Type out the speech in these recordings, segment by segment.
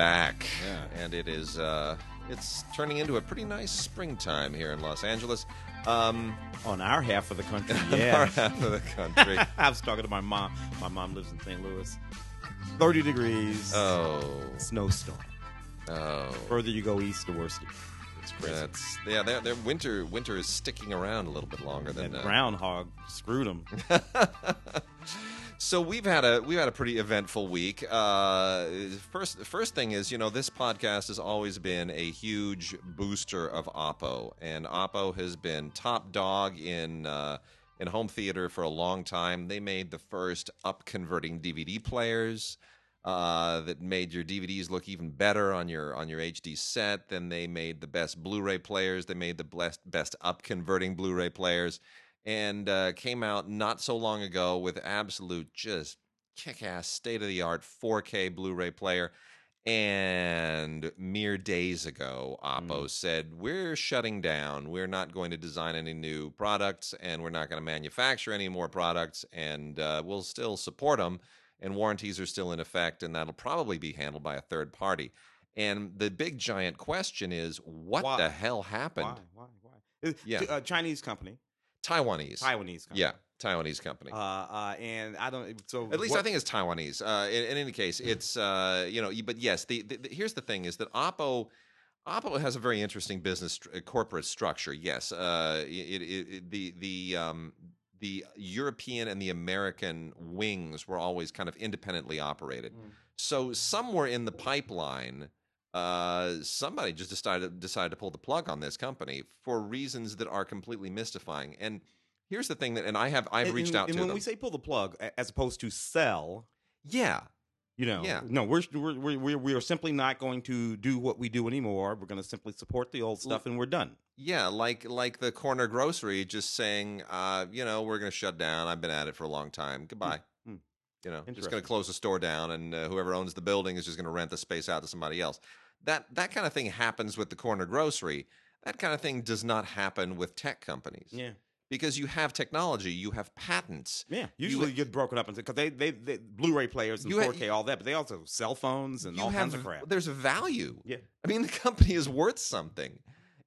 back, Yeah. and it is uh, it's turning into a pretty nice springtime here in Los Angeles. Um, On our half of the country, in our half of the country. I was talking to my mom. My mom lives in St. Louis. 30 degrees, oh, snowstorm. oh, Further you go east, the worse it It's crazy. that's yeah. Their their winter winter is sticking around a little bit longer than that uh, groundhog screwed them. So we've had a we've had a pretty eventful week. Uh, first, first thing is, you know, this podcast has always been a huge booster of Oppo, and Oppo has been top dog in uh, in home theater for a long time. They made the first up converting DVD players uh, that made your DVDs look even better on your on your HD set. Then they made the best Blu-ray players. They made the best best up converting Blu-ray players and uh, came out not so long ago with absolute just kick-ass state-of-the-art 4K Blu-ray player. And mere days ago, Oppo said we're shutting down. We're not going to design any new products, and we're not going to manufacture any more products, and uh, we'll still support them. And warranties are still in effect, and that'll probably be handled by a third party. And the big giant question is, what Why? the hell happened? Why? Why? Why? Uh, Yeah. A Chinese company, Taiwanese. Taiwanese company. Yeah, Taiwanese company. Uh, uh, and I don't. So At least what- I think it's Taiwanese. Uh, in, in any case, it's uh, you know. But yes, the, the, the- here's the thing: is that Oppo, Oppo has a very interesting business uh, corporate structure. Yes, uh, it, it, it, the the um, the European and the American wings were always kind of independently operated. Mm. So somewhere in the pipeline, uh, somebody just decided decided to pull the plug on this company for reasons that are completely mystifying. And here's the thing that, and I have I've And- reached out and to when them. we say pull the plug, as opposed to sell, yeah, you know, Yeah. no, we're we're we're we're, simply not going to do what we do anymore. We're going to simply support the old stuff, and we're done. Yeah, like like the corner grocery, just saying, uh, you know, we're going to shut down. I've been at it for a long time. Goodbye. Hmm. You know, just going to close the store down, and uh, whoever owns the building is just going to rent the space out to somebody else. That that kind of thing happens with the corner grocery. That kind of thing does not happen with tech companies Yeah, because you have technology, you have patents. yeah. Usually you get broken up into because they, they they Blu-ray players and You 4K all that, but they also have cell phones and all have kinds of crap. there's a value. Yeah. I mean, the company is worth something.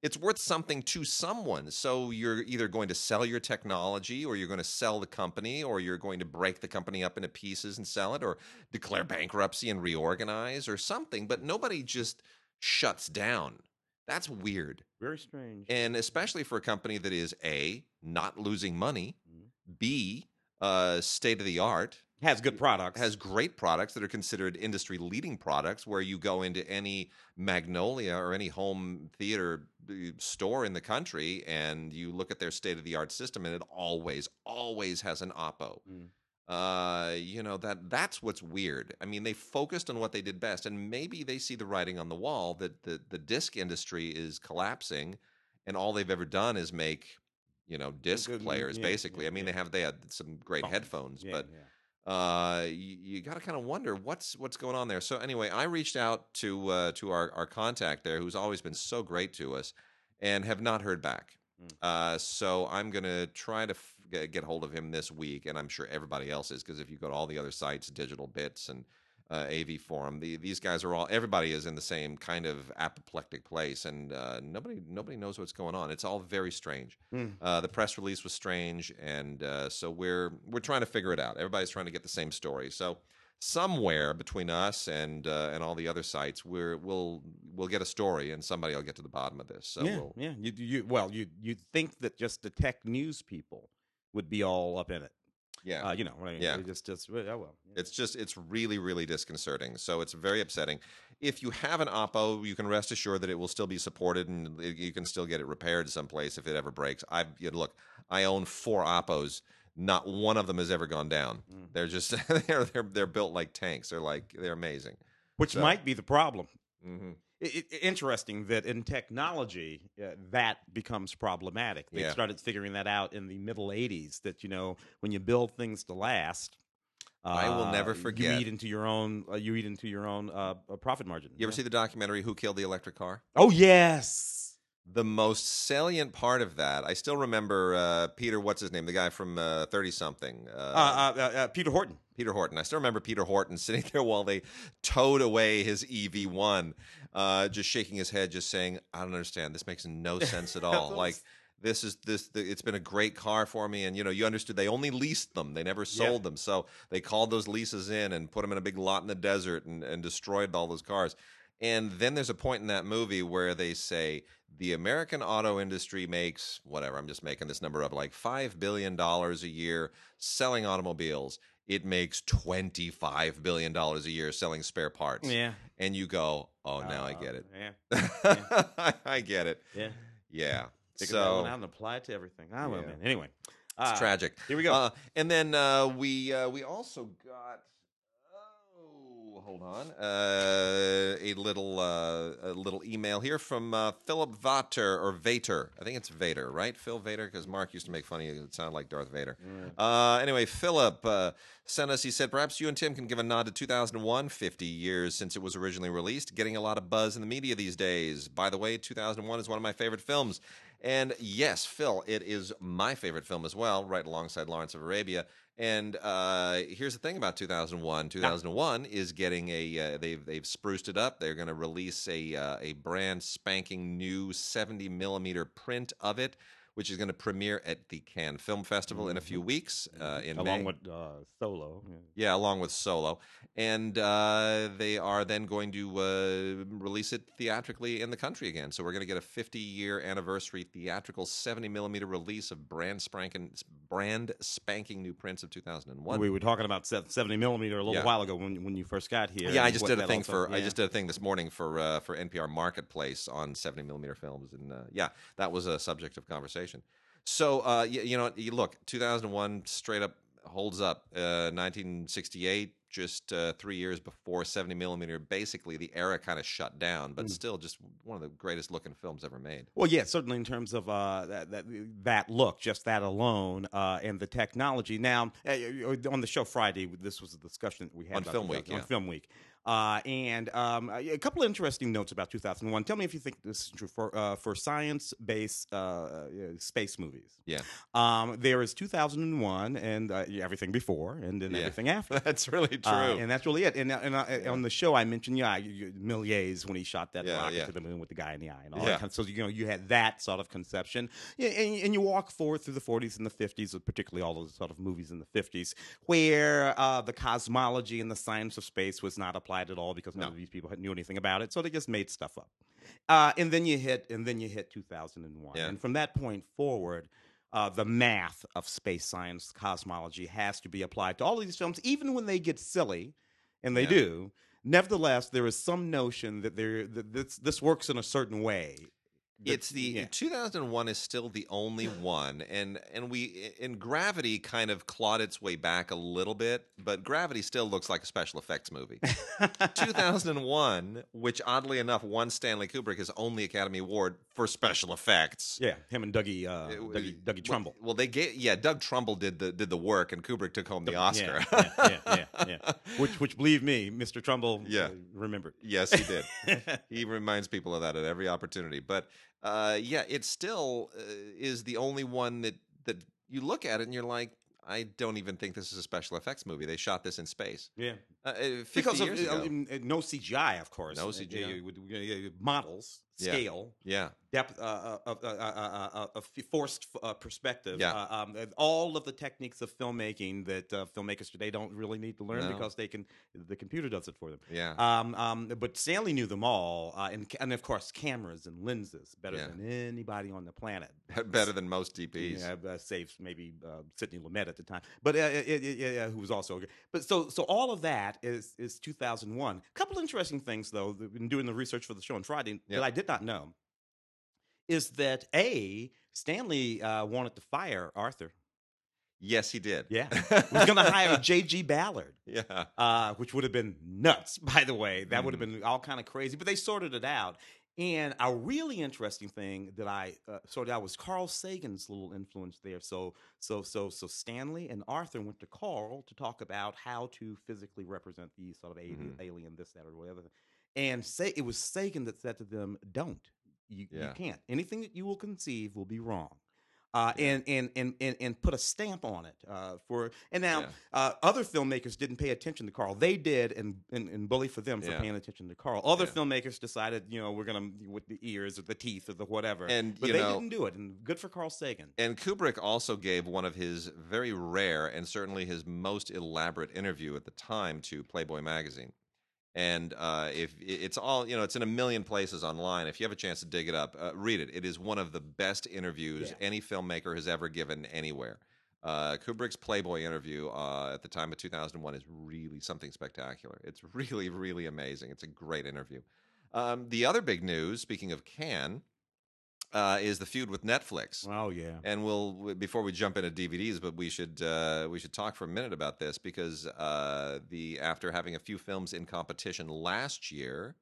It's worth something to someone. So you're either going to sell your technology or you're going to sell the company or you're going to break the company up into pieces and sell it or declare bankruptcy and reorganize or something. But nobody just shuts down. That's weird. Very strange. And especially for a company that is A, not losing money, Mhm. B, uh, state of the art, has good products. has great products that are considered industry leading products where you go into any magnolia or any home theater uh, store in the country and you look at their state of the art system and it always always has an oppo Mm. Uh you know that that's what's weird i mean they focused on what they did best and maybe they see the writing on the wall that the the disc industry is collapsing and all they've ever done is make you know disc good- players yeah, basically yeah, i mean yeah. they have they had some great Phones. headphones but yeah. uh, you, you got to kind of wonder what's what's going on there. So anyway, I reached out to uh, to our, our contact there, who's always been so great to us, and have not heard back. Mm. Uh, so I'm gonna try to get, get hold of him this week, and I'm sure everybody else is because if you go to all the other sites, Digital Bits and uh, AV Forum, the, these guys are all everybody is in the same kind of apoplectic place, and uh, nobody nobody knows what's going on. It's all very strange. Mm. Uh, the press release was strange, and uh, so we're we're trying to figure it out. Everybody's trying to get the same story. So somewhere between us and uh, and all the other sites, we're we'll we'll get a story, and somebody will get to the bottom of this. So yeah, we'll, yeah. You, you, well, you you think that just the tech news people would be all up in it. yeah. Uh, you know, right? Yeah. Just, just, oh well. yeah. It's just it's really really disconcerting. So it's very upsetting. If you have an Oppo, you can rest assured that it will still be supported and it- you can still get it repaired someplace if it ever breaks. I you know, look, I own four Oppos. Not one of them has ever gone down. Mm. They're just they're they're they're built like tanks. They're like they're amazing. Which so- might be the problem. hmm It, it, interesting that in technology uh, that becomes problematic. They Yeah. started figuring that out in the middle '80s. That you know, when you build things to last, I will uh, never forget- You eat into your own. Uh, you eat into your own uh, uh, profit margin. You ever Yeah. see the documentary "Who Killed the Electric Car"? Oh yes. The most salient part of that, I still remember uh, Peter. What's his name? The guy from Thirty Something. Uh, uh, uh, uh, Peter Horton. Peter Horton. I still remember Peter Horton sitting there while they towed away his EV one, uh, just shaking his head, just saying, "I don't understand. This makes no sense at all." like this is this it's been a great car for me and you know you understood they only leased them they never sold yeah. them so they called those leases in and put them in a big lot in the desert and, and destroyed all those cars and then there's a point in that movie where they say the American auto industry makes whatever, I'm just making this number up, like $5 billion a year selling automobiles. It makes $25 billion a year selling spare parts. Yeah. And you go, oh, now uh, I get it. Yeah. yeah. I get it. Yeah. Yeah. Take so, that one out and apply it to everything. Oh, well, man. Anyway. It's uh, tragic. Here we go. Uh, and then uh, we uh, we also got hold on. Uh, a little uh, a little email here from uh, Philip Vater or Vater. I think it's Vader, right? Phil Vader, because Mark used to make fun of you. It sounded like Darth Vader. Uh, anyway, Philip uh, sent us. He said, perhaps you and Tim can give a nod to 2001, 50 years since it was originally released. Getting a lot of buzz in the media these days. By the way, 2001 is one of my favorite films. And yes, Phil, it is my favorite film as well, right alongside Lawrence of Arabia. And uh, here's the thing about 2001. 2001 is getting a uh, they've they've spruced it up. They're going to release a uh, a brand spanking new 70 millimeter print of it which is going to premiere at the Cannes Film Festival in a few mm-hmm. weeks uh, in along May. with uh, Solo. Yeah. along with Solo, and uh, they are then going to uh, release it theatrically in the country again. So we're going to get a 50 year anniversary theatrical 70 millimeter release of brand spanking brand spanking new prints of 2001. We were talking about 70 millimeter a little yeah. while ago when when you first got here. Yeah, I just did a thing also, for yeah. I just did a thing this morning for uh, for NPR Marketplace on 70 millimeter films, and uh, yeah, that was a subject of conversation conversation. So uh, you, you know, you look, 2001 straight up holds up. Uh, 1968, just uh, three years before 70 millimeter, basically the era kind of shut down, but mm. still just one of the greatest looking films ever made. Well, yeah, certainly in terms of uh, that, that, that look, just that alone, uh, and the technology. Now, uh, on the show Friday, this was a discussion that we had on Film Week. On yeah. Film Week. Uh, and um, a couple of interesting notes about 2001. Tell me if you think this is true for uh, for science-based uh, space movies. Yeah. Um, there is 2001 and uh, everything before, and then yeah. everything after. that's really uh, true. and that's really it. And, and yeah. on the show, I mentioned yeah, Méliès when he shot that yeah, rocket to the moon with the guy in the eye and all that. Kind of, so you know you had that sort of conception. Yeah, and, and, you walk forward through the 40s and the 50s, particularly all those sort of movies in the 50s, where uh, the cosmology and the science of space was not applied applied at all because none no. of these people knew anything about it. So they just made stuff up. Uh, and then you hit, and then you hit 2001, yeah. and from that point forward. Uh, the math of space science cosmology has to be applied to all of these films, even when they get silly, and they yeah. do. Nevertheless, there is some notion that there that this this works in a certain way it's the yeah. 2001 is still the only one and and we in gravity kind of clawed its way back a little bit but gravity still looks like a special effects movie 2001 which oddly enough won stanley kubrick his only academy award for special effects. Yeah him and dougie uh, dougie, dougie trumbull. well, they get yeah doug trumbull did the did the work and kubrick took home the oscar. yeah, yeah, yeah, yeah, which which believe me mr trumbull yeah. uh, remembered. Yes he did. He reminds people of that at every opportunity. But uh, yeah, it still uh, is the only one that that you look at it and you're like, I don't even think this is a special effects movie. They shot this in space. Yeah, uh, uh because of, uh, no CGI, of course. No CGI. models scale, yeah, depth, uh, uh, uh, uh, uh forced perspective. Yeah. Um, all of the techniques of filmmaking that filmmakers today don't really need to learn no. because they can. The computer does it for them. Yeah. Um, um, but Stanley knew them all, and and of course cameras and lenses better yeah. than anybody on the planet. better than most DPs. Yeah, save maybe Sidney Lumet at the time, but it, it, it, who was also. But so so all of that is is 2001. A couple interesting things though. In doing the research for the show on Friday yep. that I did did not know is that A, Stanley uh, wanted to fire Arthur. Yes, he did. Yeah. he was going to hire J.G. Ballard. Yeah. Uh, which would have been nuts, by the way. That mm. would have been all kind of crazy, but they sorted it out. And a really interesting thing that I uh, sorted out was Carl Sagan's little influence there. So, so, so, so Stanley and Arthur went to Carl to talk about how to physically represent the sort of alien, mm-hmm. alien this, that, or whatever. And say it was Sagan that said to them, "Don't You, yeah. you can't. Anything that you will conceive will be wrong uh, and, and, and and and put a stamp on it uh, for. And now yeah. uh, other filmmakers didn't pay attention to Carl. They did, and and, and bully for them for yeah. paying attention to Carl. Other yeah. filmmakers decided, you know, we're gonna with the ears or the teeth or the whatever. And but they know, didn't do it, and good for Carl Sagan. And Kubrick also gave one of his very rare and certainly his most elaborate interview at the time to Playboy magazine and uh, if it's all you know it's in a million places online. If you have a chance to dig it up uh, read it. It is one of the best interviews yeah. any filmmaker has ever given anywhere. Uh, kubrick's playboy interview uh, at the time of 2001 is really something spectacular. It's really really amazing. It's a great interview. Um, the other big news speaking of Cannes uh, is the feud with Netflix. Oh yeah. And we'll before we jump into DVDs, but we should uh, we should talk for a minute about this because uh, the after having a few films in competition last year,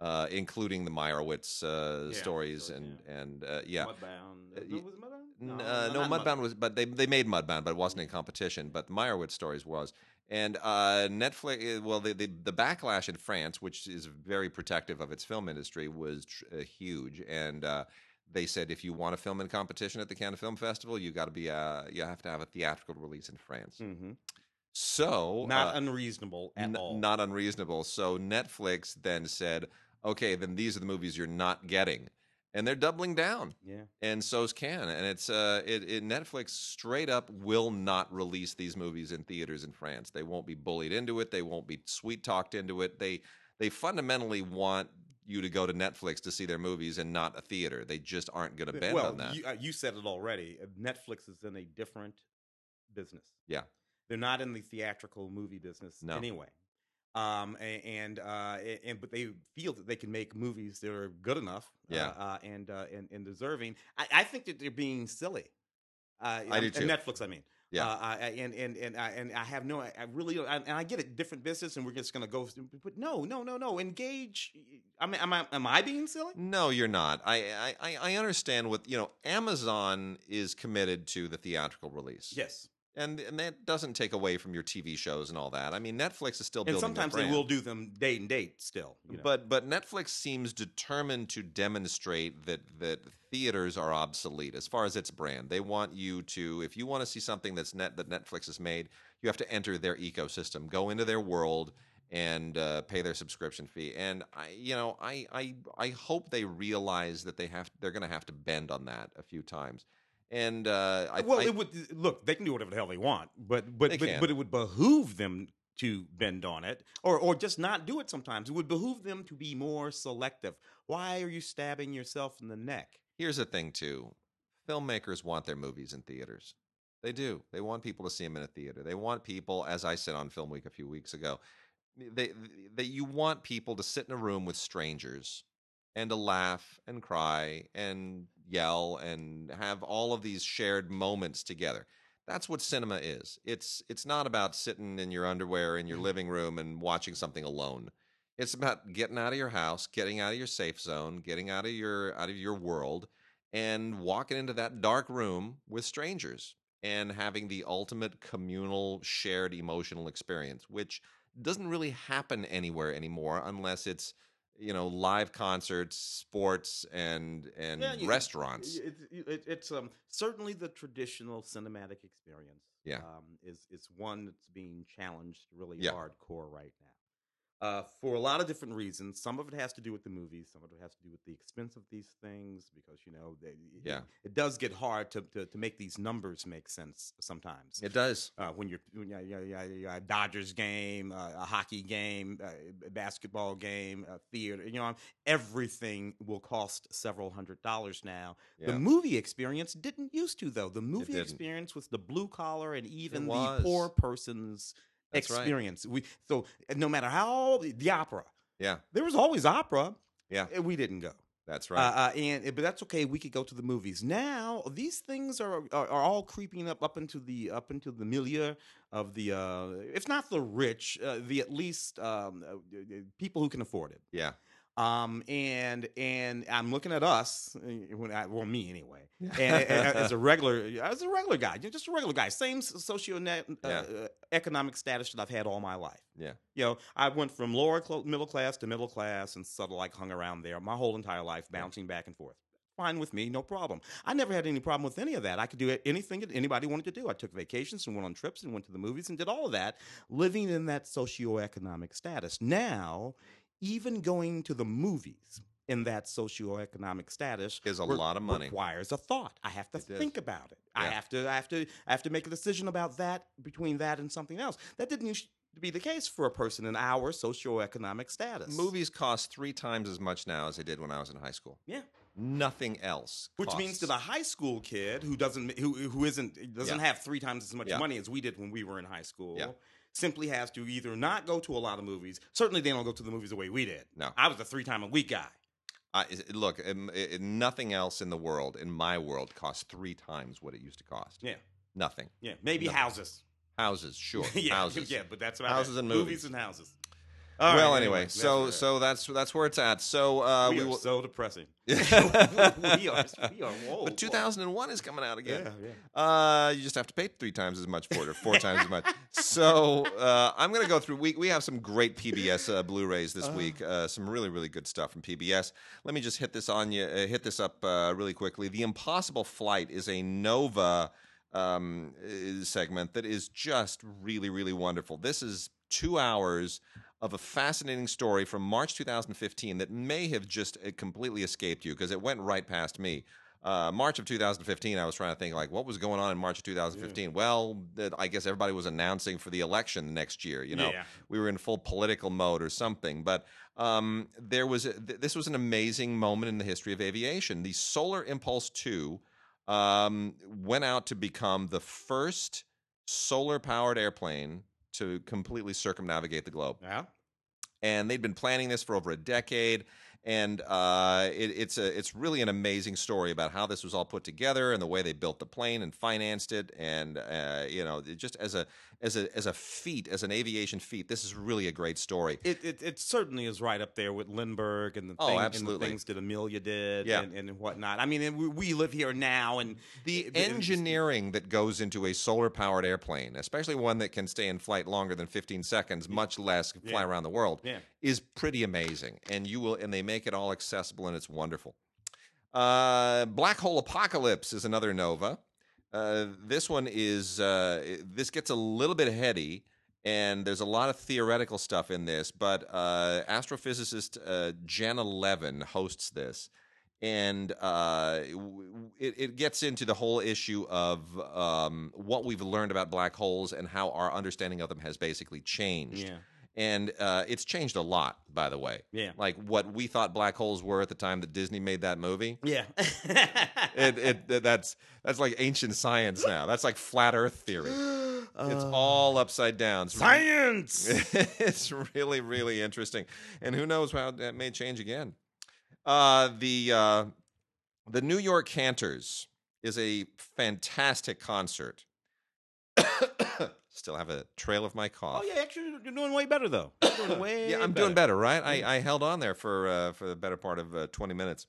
uh, including the Meyerowitz uh, yeah, stories and yeah. and uh, yeah. Mudbound. No, was Mudbound? No, no, no Mudbound, Mudbound was, but they they made Mudbound, but it wasn't in competition. But Meyerowitz stories was. And uh, Netflix, well, the, the, the backlash in France, which is very protective of its film industry, was tr- uh, huge. And uh, they said if you want to film in competition at the Cannes Film Festival, you got to be uh, you have to have a theatrical release in France. Mm-hmm. So not uh, unreasonable at n- all. Not unreasonable. So Netflix then said, okay, then these are the movies you're not getting. And they're doubling down, yeah. And so's Cannes, and it's uh, it, it, Netflix straight up will not release these movies in theaters in France. They won't be bullied into it. They won't be sweet talked into it. They they fundamentally want you to go to Netflix to see their movies and not a theater. They just aren't going to bend well, on that. You, uh, you said it already. Uh, Netflix is in a different business. Yeah, they're not in the theatrical movie business no. anyway. Um, and uh, and but they feel that they can make movies that are good enough, uh, yeah, uh, and, uh, and and deserving. I, I think that they're being silly. Uh, I do too. Netflix, I mean. Yeah, uh, and and and I, and I have no, I really, I, and I get it, different business, and we're just gonna go, but no, no, no, no, engage. I mean, am I, am I being silly? No, you're not. I, I, I understand what you know. Amazon is committed to the theatrical release. Yes, and and that doesn't take away from your TV shows and all that. I mean, Netflix is still building and sometimes they will do them date and date still. You know? But but Netflix seems determined to demonstrate that that theaters are obsolete as far as its brand. They want you to, if you want to see something that's net that Netflix has made, you have to enter their ecosystem, go into their world, and uh, pay their subscription fee. And I, you know, I I I hope they realize that they have they're going to have to bend on that a few times. And uh, I, well, I, it would look. They can do whatever the hell they want, but but but, but, it would behoove them to bend on it, or or just not do it. Sometimes it would behoove them to be more selective. Why are you stabbing yourself in the neck? Here's the thing, too. Filmmakers want their movies in theaters. They do. They want people to see them in a theater. They want people, as I said on Film Week a few weeks ago, they, they you want people to sit in a room with strangers and to laugh and cry and yell and have all of these shared moments together. That's what cinema is. It's it's not about sitting in your underwear in your mm. living room and watching something alone. It's about getting out of your house, getting out of your safe zone, getting out of your out of your world and walking into that dark room with strangers and having the ultimate communal shared emotional experience, which doesn't really happen anywhere anymore unless it's you know live concerts sports and and yeah, you, restaurants. it, it, it's um certainly the traditional cinematic experience yeah. um, is is one that's being challenged really yeah. hardcore right now uh, for a lot of different reasons. Some of it has to do with the movies. Some of it has to do with the expense of these things because you know, they, yeah, it, it, does get hard to, to, to make these numbers make sense sometimes. It does uh, when you're when you, you, you, a Dodgers game, uh, a hockey game, uh, a basketball game, a theater. You know, everything will cost several hundred dollars now. Yeah. The movie experience didn't used to though. The movie experience was the blue collar and even the poor person's that's experience. Right. We so no matter how the opera, yeah, there was always opera. Yeah, we didn't go. That's right. Uh, uh, and but that's okay. We could go to the movies now. These things are, are, are all creeping up up into the up into the milieu of the uh, if not the rich, uh, the at least um, uh, people who can afford it. Yeah. Um, and and I'm looking at us, eh, when I, well, me anyway, and, and as a regular, as a regular guy, just a regular guy, same socio uh, yeah. uh, economic status that I've had all my life. Yeah, you know, I went from lower cl- middle class to middle class, and sort of like hung around there my whole entire life, bouncing back and forth fine with me, no problem. I never had any problem with any of that. I could do anything that anybody wanted to do. I took vacations and went on trips and went to the movies and did all of that, living in that socioeconomic status. Now, even going to the movies in that socioeconomic status is a re- lot of money. Requires a thought. I have to it think is. about it. Yeah. I have to. I have to. I have to make a decision about that between that and something else. That didn't used to be the case for a person in our socioeconomic status. Movies cost three times as much now as they did when I was in high school. Yeah. Nothing else. Which costs. means to the high school kid who doesn't who who isn't doesn't yeah. have three times as much yeah. money as we did when we were in high school. Simply has to either not go to a lot of movies. Certainly, they don't go to the movies the way we did. No, I was a three time a week guy. Uh, look, it, it, nothing else in the world, in my world, costs three times what it used to cost. Yeah, nothing. Yeah, maybe nothing. houses. Houses, sure. yeah, houses. Yeah, but that's about houses it. and movies. movies and houses. All well, right, anyway, so so that's that's where it's at. So uh, we, we are will... so depressing. we are we are whoa, But 2001 is coming out again. Yeah, yeah. Uh, you just have to pay three times as much for it, or four times as much. So uh, I'm going to go through. We we have some great PBS uh, Blu-rays this uh. week. Uh, some really really good stuff from PBS. Let me just hit this on you. Uh, hit this up really quickly. The Impossible Flight is a Nova um, segment that is just really really wonderful. This is two hours of a fascinating story from March 2015 that may have just uh, completely escaped you because it went right past me. Uh, March of 2015, I was trying to think like what was going on in March of 2015. Yeah. Well, I guess everybody was announcing for the election next year. You know, yeah. we were in full political mode or something. But um, there was a, th- this was an amazing moment in the history of aviation. The Solar Impulse 2 um, went out to become the first solar powered airplane to completely circumnavigate the globe. Yeah. And they'd been planning this for over a decade and uh, it, it's a it's really an amazing story about how this was all put together and the way they built the plane and financed it and uh, you know just as a as a as a feat as an aviation feat this is really a great story. It it, it certainly is right up there with Lindbergh and the, oh, thing, absolutely. And the things that Amelia did yeah. and, and whatnot. I mean, we, we live here now and the engineering that goes into a solar powered airplane, especially one that can stay in flight longer than 15 seconds, much less fly yeah. around the world, yeah. Is pretty amazing. And you will and they make it all accessible and it's wonderful. Uh, Black Hole Apocalypse is another Nova. Uh, this one is uh, this gets a little bit heady, and there's a lot of theoretical stuff in this. But uh, astrophysicist uh, Janna Levin hosts this, and uh, it, it, gets into the whole issue of um, what we've learned about black holes and how our understanding of them has basically changed. Yeah and uh, it's changed a lot, by the way. Yeah, like what we thought black holes were at the time that Disney made that movie. Yeah, it, it, that's that's like ancient science now. That's like flat Earth theory. Uh, it's all upside down. It's science. Really, it's really really interesting, and who knows how that may change again. Uh, the uh, the New York Cantors is a fantastic concert. Still have a trail of my cough. Oh yeah, actually you're doing way better though. Doing way yeah, I'm better. doing better, right? I, I held on there for uh, for the better part of uh, 20 minutes.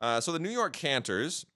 Uh, so the New York Cantors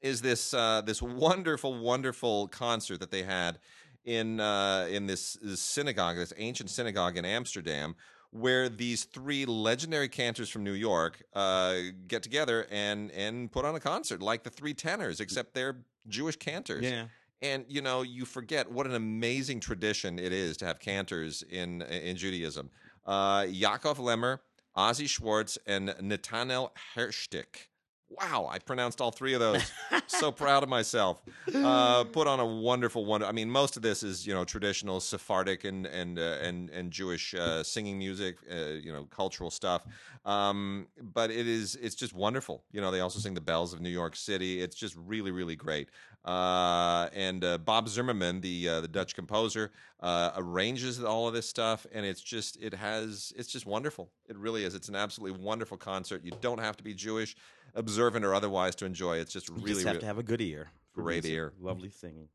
is this uh, this wonderful, wonderful concert that they had in uh, in this, this synagogue, this ancient synagogue in Amsterdam, where these three legendary cantors from New York uh, get together and and put on a concert like the three tenors, except they're Jewish cantors. Yeah. And you know, you forget what an amazing tradition it is to have cantors in in Judaism. Uh, Yaakov Lemmer, Azi Schwartz, and Netanel Hershtik. Wow, I pronounced all three of those. so proud of myself. Uh, put on a wonderful one. I mean, most of this is you know traditional Sephardic and and uh, and and Jewish uh, singing music, uh, you know, cultural stuff. Um, but it is it's just wonderful. You know, they also sing the bells of New York City. It's just really really great. Uh, and uh, Bob Zimmerman, the uh, the Dutch composer, uh, arranges all of this stuff, and it's just it has it's just wonderful. It really is. It's an absolutely wonderful concert. You don't have to be Jewish, observant, or otherwise to enjoy. It. It's just you really just have really, to have a good ear, great ear, lovely singing.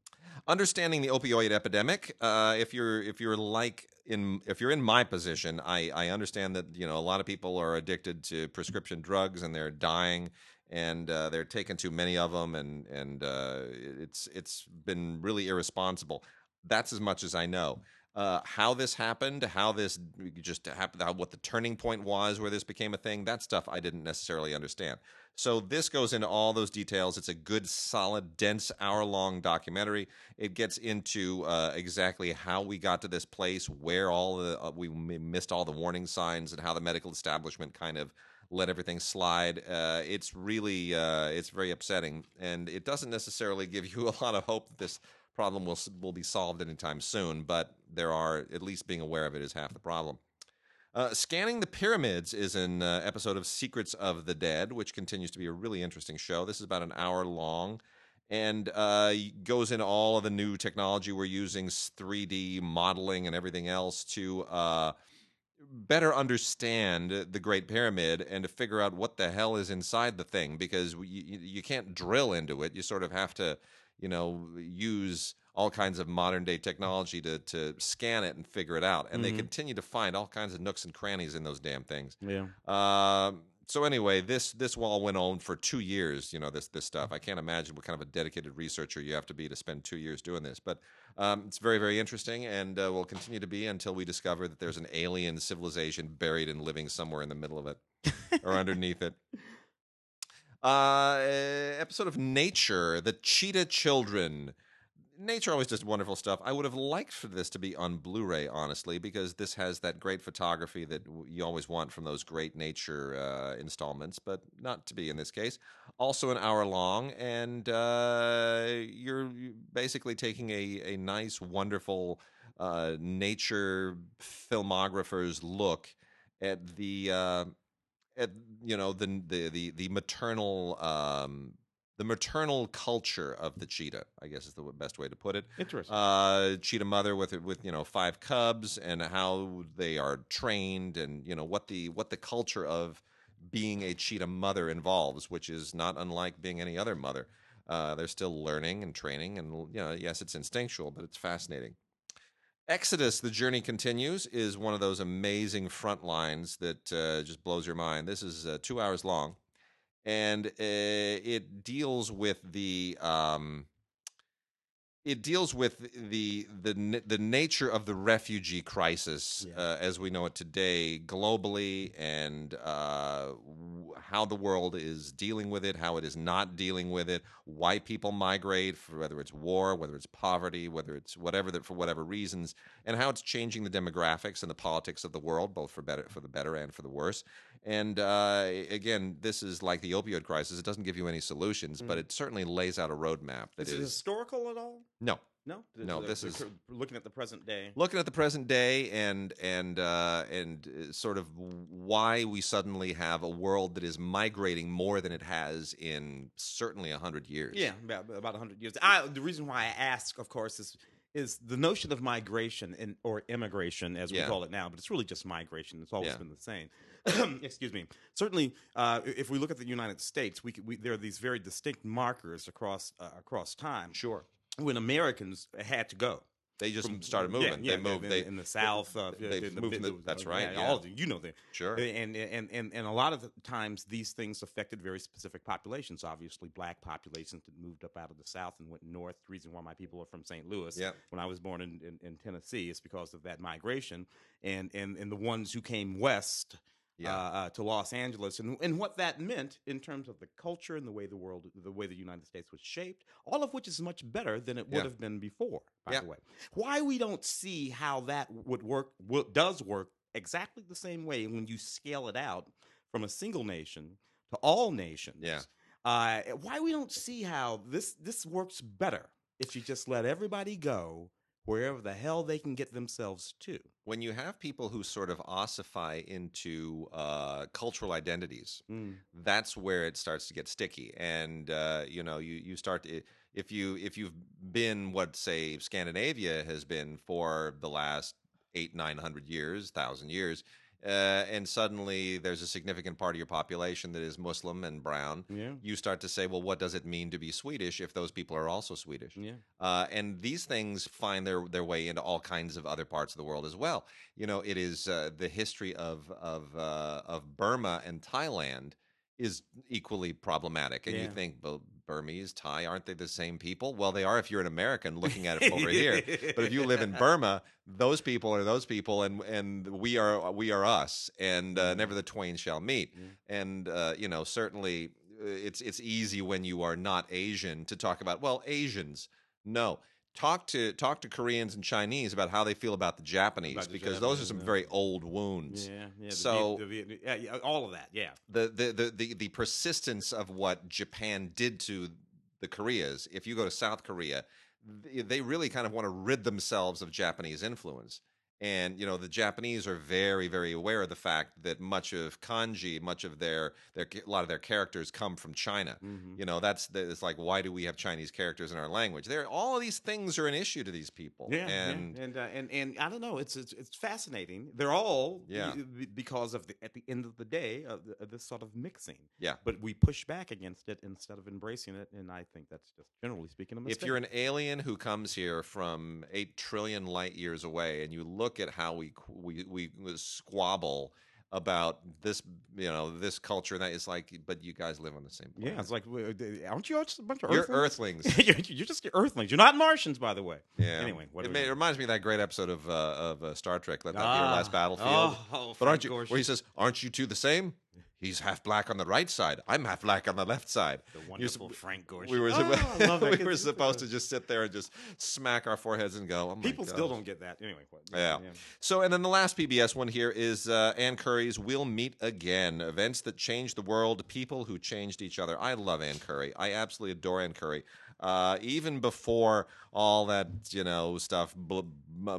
understanding the opioid epidemic. Uh, if you're if you're like in if you're in my position, I I understand that you know a lot of people are addicted to prescription drugs and they're dying and uh, they're taking too many of them, and and uh, it's it's been really irresponsible. That's as much as I know. Uh, how this happened, how this just happened, how, what the turning point was where this became a thing, that stuff I didn't necessarily understand. So this goes into all those details. It's a good, solid, dense, hour-long documentary. It gets into uh, exactly how we got to this place, where all the uh, we missed all the warning signs, and how the medical establishment kind of let everything slide. Uh, it's really uh, it's very upsetting, and it doesn't necessarily give you a lot of hope that this problem will will be solved anytime soon. But there are at least being aware of it is half the problem. Uh, Scanning the Pyramids is an uh, episode of Secrets of the Dead, which continues to be a really interesting show. This is about an hour long and uh, goes into all of the new technology we're using, 3D modeling and everything else to uh, better understand the Great Pyramid and to figure out what the hell is inside the thing because you, you can't drill into it. You sort of have to, you know, use all kinds of modern day technology to to scan it and figure it out. And mm-hmm. they continue to find all kinds of nooks and crannies in those damn things. Yeah. Uh, so anyway, this this wall went on for two years. You know this this stuff. I can't imagine what kind of a dedicated researcher you have to be to spend two years doing this. But um, it's very very interesting, and uh, will continue to be until we discover that there's an alien civilization buried and living somewhere in the middle of it or underneath it. Uh, episode of Nature, the Cheetah Children nature always does wonderful stuff. I would have liked for this to be on Blu-ray, honestly, because this has that great photography that you always want from those great nature uh, installments, but not to be in this case. Also, an hour long, and uh, you're basically taking a a nice, wonderful uh, nature filmographer's look at the uh, at you know the the the, the maternal. Um, the maternal culture of the cheetah, I guess is the best way to put it. Interesting. Uh, cheetah mother with with you know five cubs and how they are trained and you know what the what the culture of being a cheetah mother involves, which is not unlike being any other mother. Uh, they're still learning and training, and you know, yes, it's instinctual, but it's fascinating. Exodus: The Journey Continues is one of those amazing front lines that uh, just blows your mind. This is uh, two hours long and uh, it deals with the um, it deals with the the the nature of the refugee crisis yeah. uh, as we know it today globally and uh, how the world is dealing with it how it is not dealing with it why people migrate for whether it's war whether it's poverty whether it's whatever that for whatever reasons and how it's changing the demographics and the politics of the world both for better for the better and for the worse and uh, again, this is like the opioid crisis. It doesn't give you any solutions, mm. but it certainly lays out a roadmap. That is, is it historical at all? No, no, no. This is looking at the present day. Looking at the present day, and and uh, and uh, sort of why we suddenly have a world that is migrating more than it has in certainly a hundred years. Yeah, about about hundred years. I, the reason why I ask, of course, is is the notion of migration and or immigration as we yeah. call it now, but it's really just migration. It's always yeah. been the same. excuse me. Certainly, uh, if we look at the United States, we, we, there are these very distinct markers across uh, across time. Sure. When Americans had to go, they just From, started moving. Yeah, yeah, they moved. In, they, in the South. Uh, they, they moved. The, that's right. Yeah, all of you know that. Sure. And, and and and a lot of the times these things affected very specific populations. Obviously, black populations that moved up out of the South and went north. The reason why my people are from St. Louis. Yeah. When I was born in, in, in Tennessee, it's because of that migration. And and and the ones who came west yeah. uh, uh, to Los Angeles, and and what that meant in terms of the culture and the way the world, the way the United States was shaped, all of which is much better than it would yeah. have been before. By yeah. the way, why we don't see how that would work, does work exactly the same way when you scale it out from a single nation to all nations. Yeah. Uh, why we don't see how this this works better if you just let everybody go wherever the hell they can get themselves to. When you have people who sort of ossify into uh, cultural identities, mm. that's where it starts to get sticky. And uh, you know, you you start to, if you if you've been what say Scandinavia has been for the last eight nine hundred years, thousand years. Uh, and suddenly there's a significant part of your population that is Muslim and brown, yeah. you start to say, well, what does it mean to be Swedish if those people are also Swedish? Yeah. Uh, and these things find their their way into all kinds of other parts of the world as well. You know, it is uh, the history of of uh, of Burma and Thailand is equally problematic. And Yeah. you think, well, Burmese, Thai, aren't they the same people? Well, they are if you're an American looking at it over here. But if you live in Burma, those people are those people, and and we are we are us, and uh, never the twain shall meet. Yeah. And uh, you know, certainly, uh, it's it's easy when you are not Asian to talk about well Asians. No, talk to talk to Koreans and Chinese about how they feel about the Japanese About the because those are some yeah. very old wounds. Yeah, yeah. the So- Viet- the Viet- yeah, yeah, all of that. Yeah, The, the the the the persistence of what Japan did to the Koreas. If you go to South Korea, they really kind of want to rid themselves of Japanese influence. And you know the Japanese are very, very aware of the fact that much of kanji, much of their, their a lot of their characters come from China. Mhm. You know that's the, it's like why do we have Chinese characters in our language? There, all of these things are an issue to these people. Yeah, and yeah. and uh, and and I don't know. It's it's, it's fascinating. They're all Yeah. because of the, at the end of the day uh, th- this sort of mixing. Yeah. but we push back against it instead of embracing it, and I think that's just generally speaking a mistake. If you're an alien who comes here from eight trillion light years away, and you look at how we we we squabble about this, you know, this culture, and that is like, but you guys live on the same planet. yeah, it's like aren't you just a bunch of You're earthlings? Earthlings. you're, just Earthlings. You're not Martians, by the way. Yeah. Anyway, what it, may, it reminds me of that great episode of uh, of uh, Star Trek, Let That Be Your Ah. Last Battlefield. Oh, but aren't you? Where he says, "Aren't you two the same?" He's half black on the right side. I'm half black on the left side. the You're wonderful sup- Frank Gorshin. We were, Oh, we were supposed to just sit there and just smack our foreheads and go, "Oh my People still don't get that. Anyway, what, Yeah. So, and then the last PBS one here is uh, Ann Curry's "We'll Meet Again: Events that Changed the World, People Who Changed Each Other." I love Ann Curry. I absolutely adore Ann Curry. Uh, even before all that, you know, stuff bl-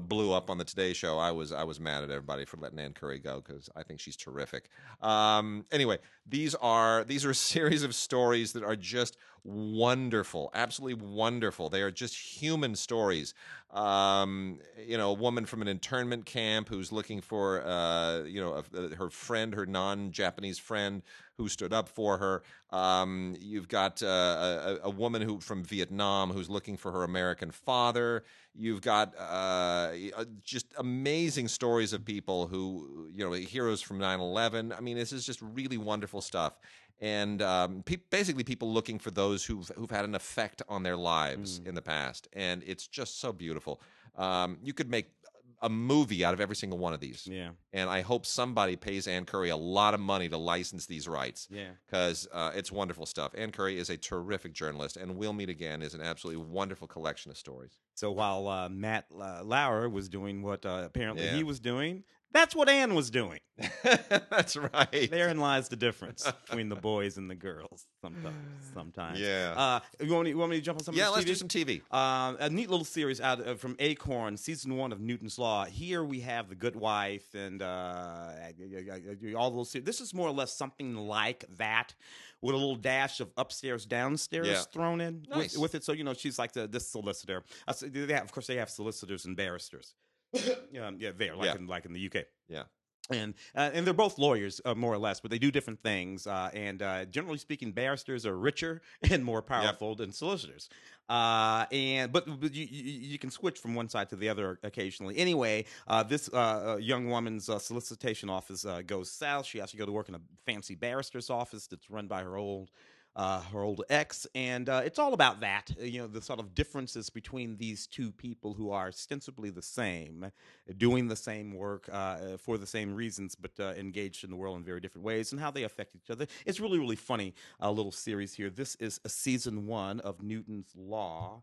blew up on the Today Show, I was I was mad at everybody for letting Ann Curry go because I think she's terrific. Um, anyway, these are these are a series of stories that are just wonderful, absolutely wonderful. They are just human stories. Um, you know, a woman from an internment camp who's looking for, uh, you know, a, her friend, her non-Japanese friend who stood up for her. Um, you've got uh, a, a woman who from Vietnam who's looking for her American father. You've got uh, just amazing stories of people who, you know, heroes from 9/11. I mean, this is just really wonderful stuff and um, pe- basically people looking for those who've who've had an effect on their lives in the past, and it's just so beautiful. Um, you could make a movie out of every single one of these, Yeah. and I hope somebody pays Ann Curry a lot of money to license these rights Yeah. because uh, it's wonderful stuff. Ann Curry is a terrific journalist, and We'll Meet Again is an absolutely wonderful collection of stories. So while uh, Matt uh, Lauer was doing what uh, apparently Yeah. he was doing, that's what Ann was doing. That's right. Therein lies the difference between the boys and the girls. Sometimes, sometimes. Yeah. Uh, you want me, you want me to jump on some? yeah, let's this do some TV. Uh, a neat little series out of, from Acorn, season one of Newton's Law. Here we have The Good Wife and uh, all those. se- This is more or less something like that, with a little dash of upstairs, downstairs Yeah. thrown in Nice. with, with it. So you know, she's like the this solicitor. Uh, so they have, of course, they have solicitors and barristers. um, yeah, there, like Yeah. in like in the UK Yeah. and uh, and they're both lawyers uh, more or less, but they do different things. Uh, and uh, generally speaking, barristers are richer and more powerful than solicitors. Uh, and but, but you, you you can switch from one side to the other occasionally. Anyway, uh, this young woman's uh, solicitation office uh, goes south. She has to go to work in a fancy barrister's office that's run by her old uh, her old ex, and uh, it's all about that. uh, You know, the sort of differences between these two people who are ostensibly the same, doing the same work uh, for the same reasons, but uh, engaged in the world in very different ways, and how they affect each other. It's really, really funny. A little series here. This is a season one of Newton's Law,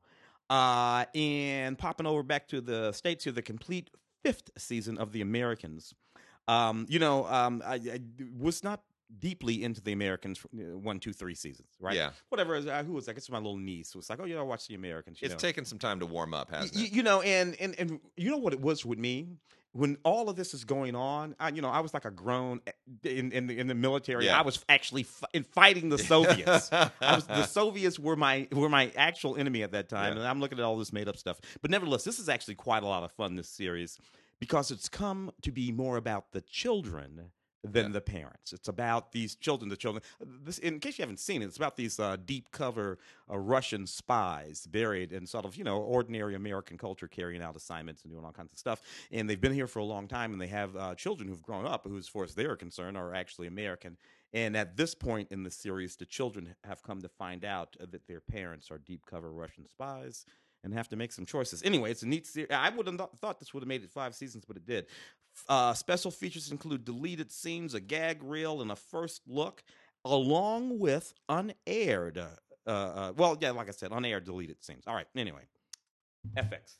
uh, and popping over back to the states here, the complete fifth season of The Americans. Um, you know, um, I, I was not deeply into the Americans uh, one, two, three seasons, right? Yeah. Whatever. Uh, who was? I guess my little niece was like, "Oh, you know, watch the Americans." You It's know. taken some time to warm up, hasn't Y- it? you know, and, and and you know what it was with me when all of this is going on. I, you know, I was like a grown eh, in in the, in the military. Yeah. I was actually f- in fighting the Soviets. I was, the Soviets were my were my actual enemy at that time, Yeah. and I'm looking at all this made up stuff. But nevertheless, this is actually quite a lot of fun. This series. because it's come to be more about the children than yeah. the parents. It's about these children. The children. This, in case you haven't seen it, it's about these uh, deep cover uh, Russian spies buried in sort of you know ordinary American culture, carrying out assignments and doing all kinds of stuff. And they've been here for a long time, and they have uh, children who've grown up, who, as far as they're concerned, are actually American. And at this point in the series, the children have come to find out that their parents are deep cover Russian spies and have to make some choices. Anyway, it's a neat series. I would have th- thought this would have made it five seasons, but it did. Uh, special features include deleted scenes, a gag reel, and a first look, along with unaired. Uh, uh, well, yeah, like I said, unaired deleted scenes. All right. Anyway, FX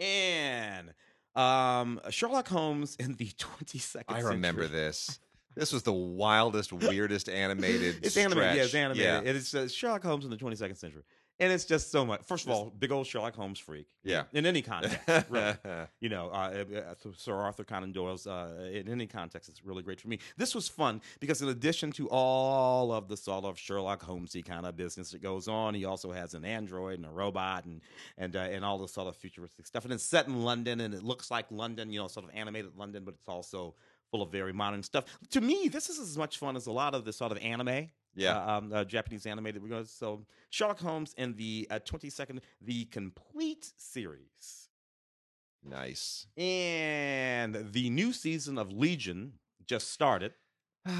and um, Sherlock Holmes in the 22nd. I remember century. this. This was the wildest, weirdest animated. it's animated. Yeah, it's animated. Yeah. It is uh, Sherlock Holmes in the 22nd century and it's just so much. First of all, big old Sherlock Holmes freak. Yeah. In any context, really. you know, uh, uh, uh Sir Arthur Conan Doyle's. Uh, in any context, it's really great for me. This was fun because in addition to all of the sort of Sherlock Holmesy kind of business that goes on, he also has an android and a robot and and uh, and all the sort of futuristic stuff. And it's set in London, and it looks like London. You know, sort of animated London, but it's also full of very modern stuff. To me, this is as much fun as a lot of the sort of anime yeah, uh, um, uh, Japanese animated. We're going so Sherlock Holmes in the uh, 22nd, the complete series. Nice. And the new season of Legion just started. um,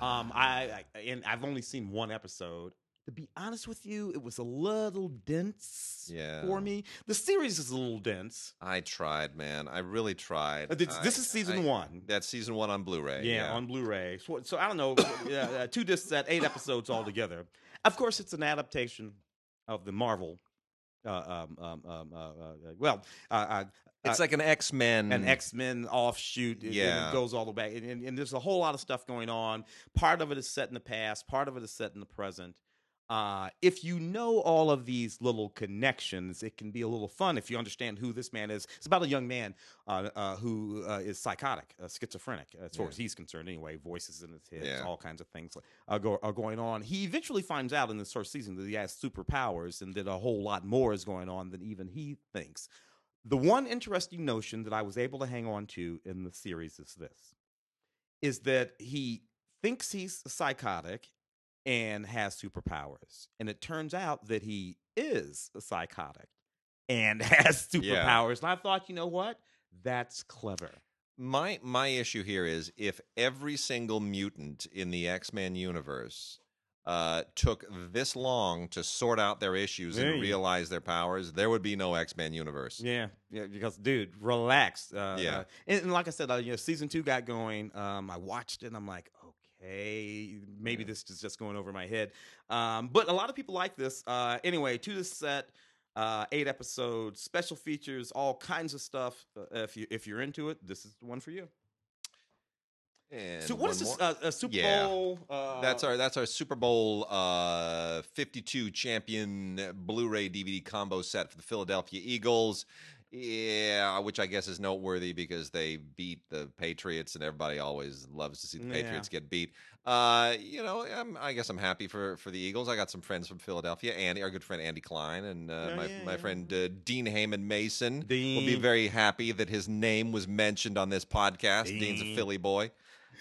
I, I and I've only seen one episode, to be honest with you, it was a little dense yeah. for me. The series is a little dense. I tried, man. I really tried. Uh, this, I, this, is season I, one. That's season one on Blu-ray. Yeah, yeah. on Blu-ray. So, so I don't know, uh, two discs at eight episodes altogether. Of course, it's an adaptation of the Marvel. Uh, um, um, um, uh, uh well, uh, it's like an X Men, an X Men offshoot. Yeah, it, goes all the way back, and, and, and, there's a whole lot of stuff going on. Part of it is set in the past. Part of it is set in the present. Uh, if you know all of these little connections, it can be a little fun if you understand who this man is. It's about a young man uh, uh, who uh, is psychotic, uh, schizophrenic, as far yeah. as he's concerned. Anyway, voices in his head, yeah. all kinds of things go, are going on. He eventually finds out in this first season that he has superpowers and that a whole lot more is going on than even he thinks. The one interesting notion that I was able to hang on to in the series is this: is that he thinks he's psychotic and has superpowers. And it turns out that he is a psychotic and has superpowers. Yeah. And I thought, you know what? That's clever. My my issue here is if every single mutant in the X-Men universe uh, took this long to sort out their issues and realize their powers, there would be no X Men universe. Yeah, yeah, because dude, relax. Uh, yeah, uh, and, and, like I said, uh, you know, season two got going. Um, I watched it. and I'm like, okay, maybe yeah. this is just going over my head. Um, but a lot of people like this. Uh, anyway, to the set, uh, eight episodes, special features, all kinds of stuff. Uh, if you if you're into it, this is the one for you. And so what is this? Uh, a Super yeah. Bowl? Uh, that's our that's our Super Bowl uh, 52 champion Blu-ray DVD combo set for the Philadelphia Eagles. Yeah, which I guess is noteworthy because they beat the Patriots, and everybody always loves to see the yeah. Patriots get beat. Uh, you know, I'm, i guess I'm happy for for the Eagles. I got some friends from Philadelphia. Andy, our good friend Andy Klein, and uh, my yeah, my friend uh, Dean Heyman Mason Dean. will be very happy that his name was mentioned on this podcast. Dean. Dean's a Philly boy.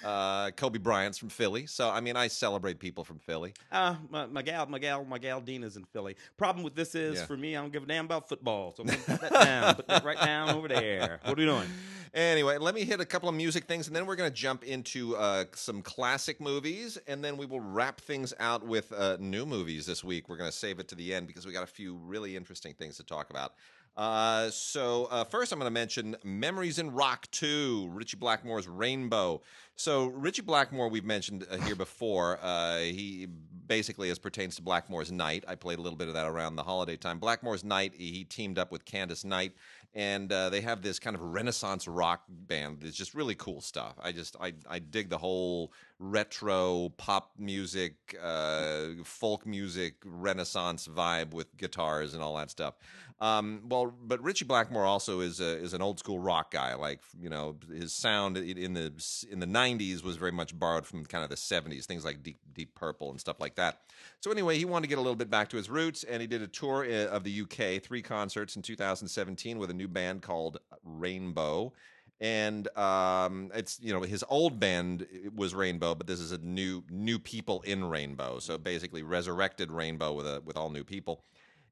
Uh, Kobe Bryant's from Philly, so I mean, I celebrate people from Philly. Uh, my, my gal, my gal, my gal Dina's in Philly. Problem with this is, yeah. for me, I don't give a damn about football, so I'm gonna put that down, put that right down over there. What are we doing? Anyway, let me hit a couple of music things, and then we're going to jump into uh, some classic movies, and then we will wrap things out with uh, new movies this week. We're going to save it to the end because we got a few really interesting things to talk about. Uh, so uh, first, I'm going to mention Memories in Rock 2, Ritchie Blackmore's Rainbow. So Ritchie Blackmore, we've mentioned uh, here before. Uh, he basically, as pertains to Blackmore's Night, I played a little bit of that around the holiday time. Blackmore's Night, he teamed up with Candice Night, and uh, they have this kind of Renaissance rock band. It's just really cool stuff. I just I I dig the whole retro pop music, uh, folk music, Renaissance vibe with guitars and all that stuff. Um, well, but Ritchie Blackmore also is a, is an old school rock guy. Like you know, his sound in the in the '90s was very much borrowed from kind of the '70s, things like Deep Deep Purple and stuff like that. So anyway, he wanted to get a little bit back to his roots, and he did a tour uh, of the UK, three concerts in 2017 with a new band called Rainbow and um, it's you know his old band was Rainbow, but this is a new new people in Rainbow. So basically, resurrected Rainbow with a with all new people.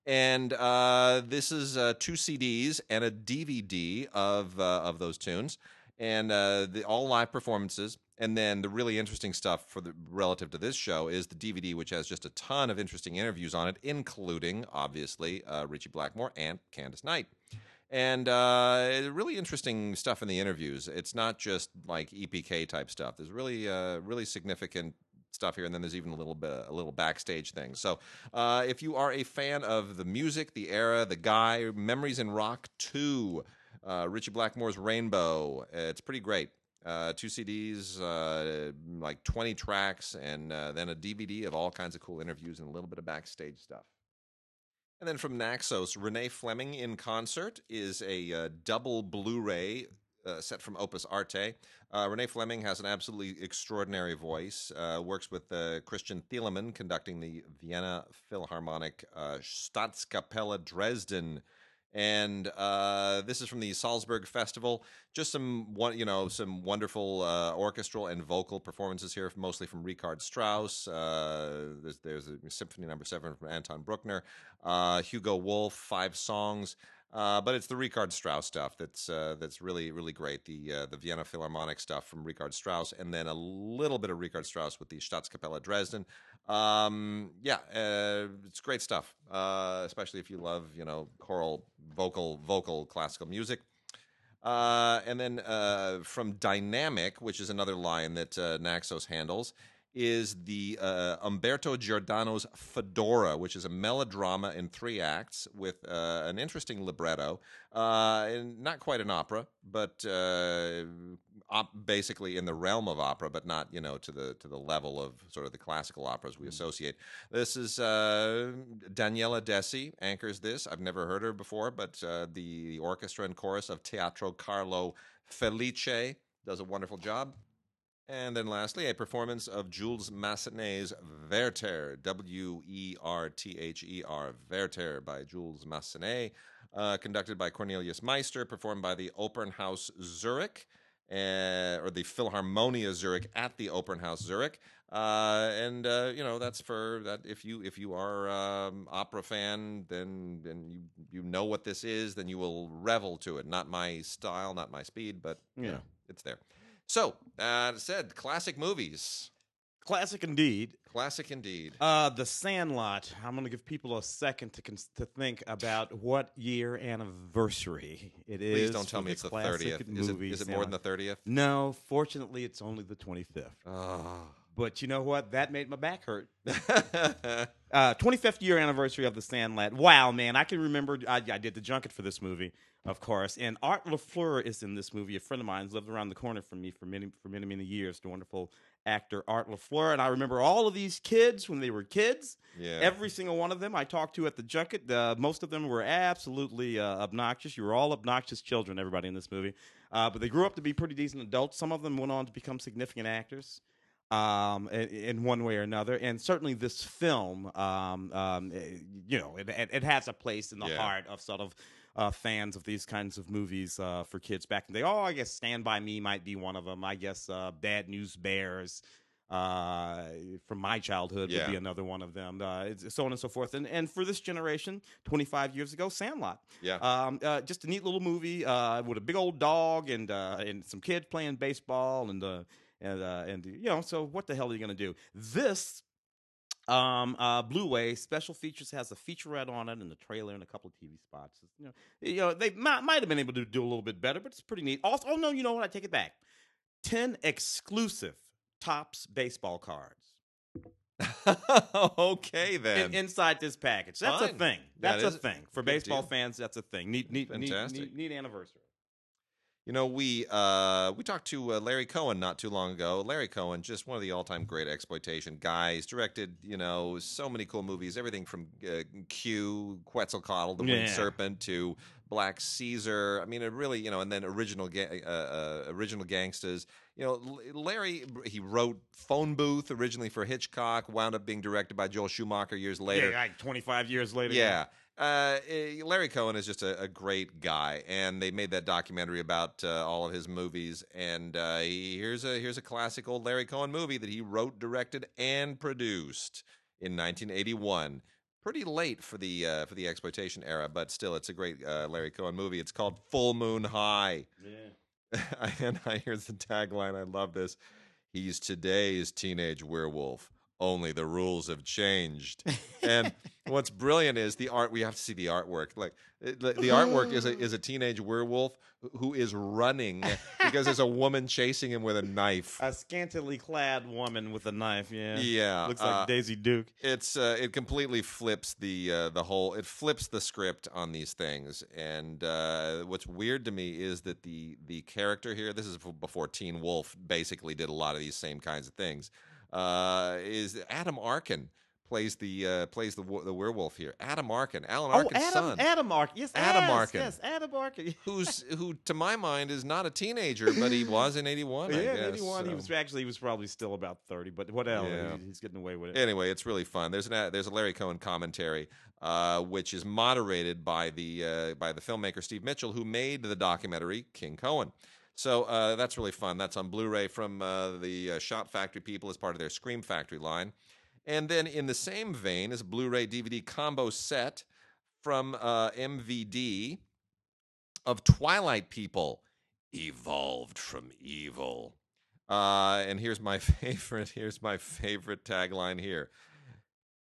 And uh, this is uh, two CDs and a DVD of uh, of those tunes, and uh, the, all live performances. And then the really interesting stuff for the relative to this show is the DVD, which has just a ton of interesting interviews on it, including obviously uh, Ritchie Blackmore and Candice Night and uh, really interesting stuff in the interviews. It's not just like EPK type stuff. There's really, really significant stuff here, and then there's even a little bit, a little backstage thing. So, uh, if you are a fan of the music, the era, the guy, Memories in Rock Two, uh, Ritchie Blackmore's Rainbow, it's pretty great. Uh, two CDs, uh, like 20 tracks, and then a DVD of all kinds of cool interviews and a little bit of backstage stuff. And then from Naxos, Renee Fleming in concert is a uh, double Blu-ray uh, set from Opus Arte. Uh, Renee Fleming has an absolutely extraordinary voice. Uh, works with uh, Christian Thielemann conducting the Vienna Philharmonic uh, Staatskapelle Dresden and uh, this is from the Salzburg Festival. Just some you know, some wonderful uh, orchestral and vocal performances here, mostly from Richard Strauss. Uh, there's, there's a Symphony Number no. Seven from Anton Bruckner, Hugo Wolf, five songs. Uh, but it's the Richard Strauss stuff that's uh, that's really really great. The uh, the Vienna Philharmonic stuff from Richard Strauss, and then a little bit of Richard Strauss with the Staatskapelle Dresden. Um, yeah, uh, it's great stuff, uh, especially if you love you know choral, vocal, vocal classical music. Uh, and then from Dynamic, which is another line that Naxos handles, is the uh, Umberto Giordano's Fedora, which is a melodrama in three acts with uh, an interesting libretto, uh, and not quite an opera, but uh, op- basically in the realm of opera, but not you know to the to the level of sort of the classical operas we mm. associate. This is uh, Daniela Dessi anchors this. I've never heard her before, but uh, the, the orchestra and chorus of Teatro Carlo Felice does a wonderful job. And then lastly, a performance of Jules Massenet's Werther, W E R T H E R, Werther by Jules Massenet, uh, conducted by Cornelius Meister, performed by the Opernhaus Zurich, uh, or the Philharmonia Zurich at the Opernhaus Zurich. Uh, and uh, you know that's for that. If you if you are um, opera fan, then then you you know what this is, then you will revel to it. Not my style, not my speed, but yeah. you know it's there. So, uh, said classic movies. Classic indeed. Classic indeed. Uh, the Sandlot. I'm going to give people a second to cons- to think about what year anniversary it is. Please don't tell me it's the 30th. Is it, is it more than the 30th? No, fortunately, it's only the 25th. Oh. But you know what? That made my back hurt. uh, 25th year anniversary of The Sandlot. Wow, man. I can remember I, I, did the junket for this movie, of course. And Art LaFleur is in this movie. A friend of mine lived around the corner from me for many, for many, many years. The wonderful actor Art LaFleur. And I remember all of these kids when they were kids. Yeah. Every single one of them I talked to at the junket. Uh, most of them were absolutely uh, obnoxious. You were all obnoxious children, everybody in this movie. Uh, but they grew up to be pretty decent adults. Some of them went on to become significant actors um, in, one way or another. And certainly this film, um, um, eh, you know, it, it, has a place in the yeah. heart of sort of uh, fans of these kinds of movies uh, for kids back in the day. Oh, I guess Stand By Me might be one of them. I guess uh, Bad News Bears uh, from my childhood yeah. would be another one of them. Uh, so on and so forth. And and for this generation, 25 years ago, Sandlot. Yeah. Um, uh, just a neat little movie uh, with a big old dog and uh, and some kids playing baseball and uh, and uh, and you know, so what the hell are you going to do? This um, uh, Blu-ray special features has a featurette on it and the trailer and a couple of TV spots. You know, you know they might, might have been able to do a little bit better, but it's pretty neat. Also, oh no, you know what? I take it back. Ten exclusive Topps baseball cards. okay then. In, inside this package, that's Fine. a thing. That's that a thing for baseball deal. fans. That's a thing. Neat, neat, neat, neat, neat anniversary. You know, we uh, we talked to uh, Larry Cohen not too long ago. Larry Cohen, just one of the all-time great exploitation guys. Directed, you know, so many cool movies. Everything from uh, Q, Quetzalcoatl, The Winged Serpent, to Black Caesar. I mean, it really, you know, and then original ga- uh, uh, original gangsters. You know, Larry he wrote Phone Booth originally for Hitchcock, wound up being directed by Joel Schumacher years later. Yeah, like 25 years later. Yeah. Uh, eh, Larry Cohen is just a, a, great guy, and they made that documentary about uh, all of his movies. And uh, he, here's a here's a classic old Larry Cohen movie that he wrote, directed, and produced in 1981. Pretty late for the uh, for the exploitation era, but still, it's a great uh, Larry Cohen movie. It's called Full Moon High. Yeah. and I hear the tagline. I love this. He's today's teenage werewolf only the rules have changed. and what's brilliant is the art. We have to see the artwork. Like the, the artwork is a is a teenage werewolf who is running because there's a woman chasing him with a knife. A scantily clad woman with a knife. Yeah, yeah. Looks like uh, Daisy Duke. It's uh, it completely flips the uh, the whole. It flips the script on these things. And uh, what's weird to me is that the the character here. This is before Teen Wolf basically did a lot of these same kinds of things uh, is Adam Arkin plays the uh, plays the the werewolf here. Adam Arkin, Alan oh, Arkin's oh, Adam, son. Adam Arkin, yes, Adam yes, Arkin, yes, Adam Arkin, who's who to my mind is not a teenager, but he was in '81. yeah, in '81, so. he was actually he was probably still about 30, but whatever, yeah. he's getting away with it. Anyway, it's really fun. There's an there's a Larry Cohen commentary. Uh, which is moderated by the uh, by the filmmaker Steve Mitchell, who made the documentary King Cohen. So uh, that's really fun. That's on Blu-ray from uh, the uh, Shout Factory people as part of their Scream Factory line. And then in the same vein is a Blu-ray DVD combo set from uh, MVD of Twilight People, evolved from evil. Uh, and here's my favorite. Here's my favorite tagline here: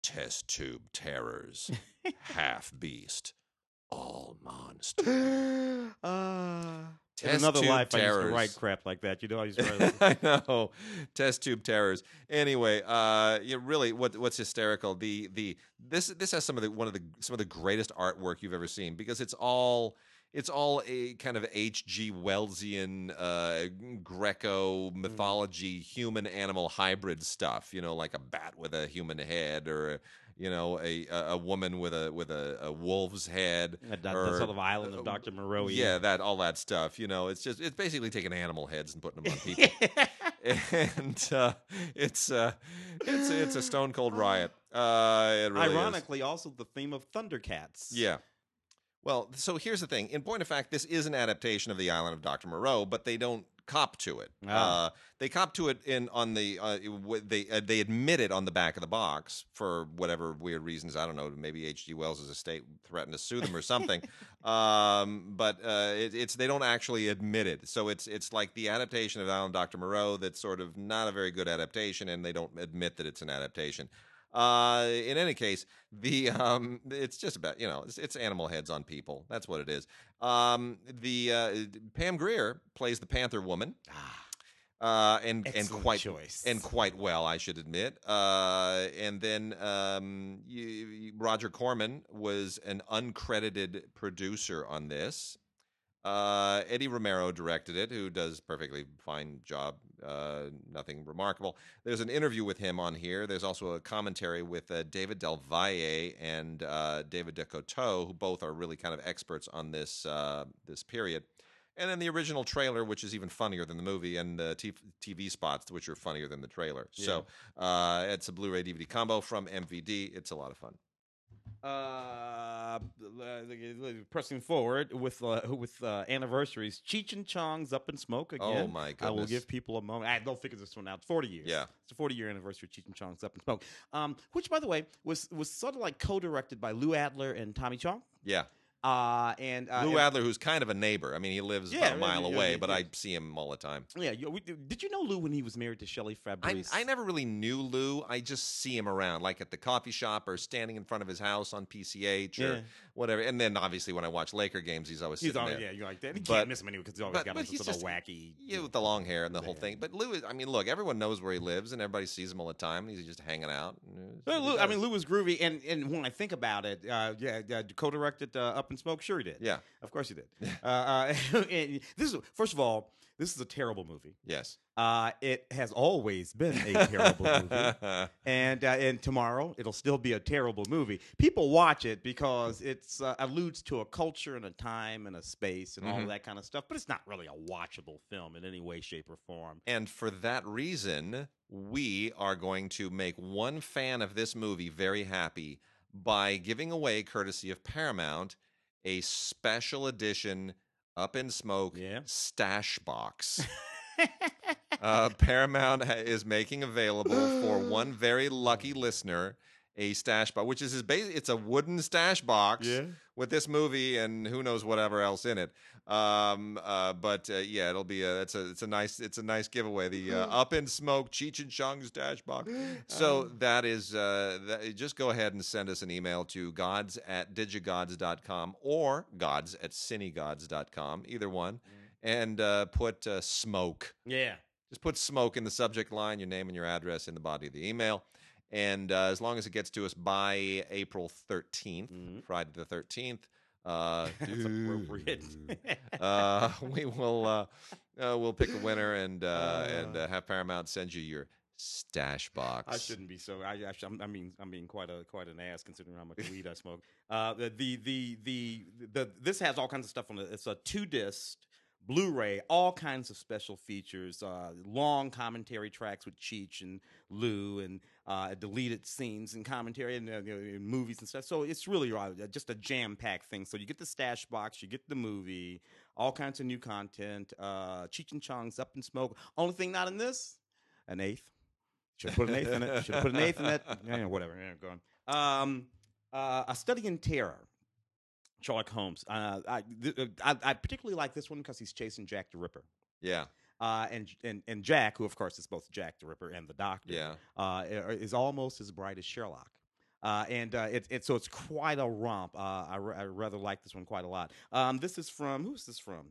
Test tube terrors, half beast, all monsters. uh, in another life, terrors. I used to write crap like that. You know, I used to write. I know, test tube terrors. Anyway, uh, you really, what what's hysterical? The the this this has some of the one of the some of the greatest artwork you've ever seen because it's all it's all a kind of H.G. Wellsian uh, Greco mm. mythology, human animal hybrid stuff. You know, like a bat with a human head or you know, a a woman with a with a, a wolf's head, that, or, sort of island of uh, Doctor Moreau. Yeah, that all that stuff. You know, it's just it's basically taking animal heads and putting them on people, and uh, it's uh, it's it's a stone cold riot. Uh, really Ironically, is. also the theme of Thundercats. Yeah. Well, so here's the thing. In point of fact, this is an adaptation of the Island of Doctor Moreau, but they don't cop to it. Ah. Uh, they cop to it in on the uh, they uh, they admit it on the back of the box for whatever weird reasons. I don't know. Maybe H.G. Wells' estate threatened to sue them or something. um, but uh, it, it's they don't actually admit it. So it's it's like the adaptation of Alan Dr. Moreau that's sort of not a very good adaptation, and they don't admit that it's an adaptation. Uh, in any case, the um, it's just about you know it's, it's, animal heads on people. That's what it is. Um, the uh, Pam Grier plays the Panther Woman. Ah. Uh, and Excellent and quite choice. and quite well, I should admit. Uh, and then um, you, you, Roger Corman was an uncredited producer on this, uh, Eddie Romero directed it, who does perfectly fine job. Uh, nothing remarkable. There's an interview with him on here. There's also a commentary with uh, David Del Valle and uh, David DeCoteau, who both are really kind of experts on this uh, this period. And then the original trailer, which is even funnier than the movie, and the t- TV spots, which are funnier than the trailer. Yeah. So uh, it's a Blu-ray DVD combo from MVD. It's a lot of fun. Uh, pressing forward with uh, with uh, anniversaries. Cheech and Chong's Up in Smoke oh, again. Oh my goodness! I will give people a moment. I don't figure this one out. Forty years. Yeah, it's a forty year anniversary of Cheech and Chong's Up in Smoke. Um, which by the way was was sort of like co-directed by Lou Adler and Tommy Chong. Yeah. Uh, and uh, Lou and, Adler, who's kind of a neighbor. I mean, he lives yeah, about a mile yeah, away, yeah, but I see him all the time. Yeah. We, did you know Lou when he was married to Shelley Fabares? I, I, never really knew Lou. I just see him around, like at the coffee shop or standing in front of his house on PCH or whatever. And then obviously when I watch Laker games, he's always he's always, there. Yeah, you're like that. You can't miss him anyway because he's always but, got but he's just, wacky. Yeah, with the long hair and the whole thing. But Lou, is, I mean, look, everyone knows where he lives and everybody sees him all the time. He's just hanging out. Lou, I mean, Lou was groovy, and and when I think about it, uh, yeah, co-directed uh, Up Up in Smoke? Sure, he did. Yeah, of course he did. uh, uh, this is first of all, this is a terrible movie. Yes. Uh, it has always been a terrible movie, and uh, and tomorrow it'll still be a terrible movie. People watch it because it uh, alludes to a culture and a time and a space and mm-hmm. all that kind of stuff, but it's not really a watchable film in any way, shape, or form. And for that reason, we are going to make one fan of this movie very happy by giving away, courtesy of Paramount, a special edition Up in Smoke yeah. stash box. uh, Paramount is making available for one very lucky listener a stash box, which is his base. It's a wooden stash box yeah. with this movie and who knows whatever else in it. Um, uh, but uh, yeah, it'll be a it's a it's a nice it's a nice giveaway. The uh, Up in Smoke Cheech and Chong's stash box. So um. that is uh, that, just go ahead and send us an email to gods at digigods.com or gods at cinegods.com, either one, mm. and uh, put uh, smoke. Yeah. Just put smoke in the subject line, your name and your address in the body of the email. And uh, as long as it gets to us by April 13th, mm-hmm. Friday the 13th, uh, appropriate. uh, we will uh, uh, we'll pick a winner and uh, and uh, have Paramount send you your stash box. I shouldn't be so. I, I, mean, I'm being quite a quite an ass considering how much weed I smoke. Uh, the, the the the the this has all kinds of stuff on it. It's a two disc Blu-ray, all kinds of special features, uh, long commentary tracks with Cheech and Lou, and uh, deleted scenes and commentary and, uh, movies and stuff. So it's really uh, just a jam-packed thing. So you get the stash box, you get the movie, all kinds of new content. Uh, Cheech and Chong's Up in Smoke. Only thing not in this, an eighth. Should put an eighth in it. Should put an eighth in it. Yeah, whatever. Go on. Um, uh, a Study in Terror. Sherlock Holmes. Uh, I, th- I, I particularly like this one because he's chasing Jack the Ripper. Yeah. Uh, and and and Jack, who of course is both Jack the Ripper and the Doctor, yeah. uh, is almost as bright as Sherlock. Uh, and uh, it, it, so it's quite a romp. Uh, I, I rather like this one quite a lot. Um, this is from who's this from?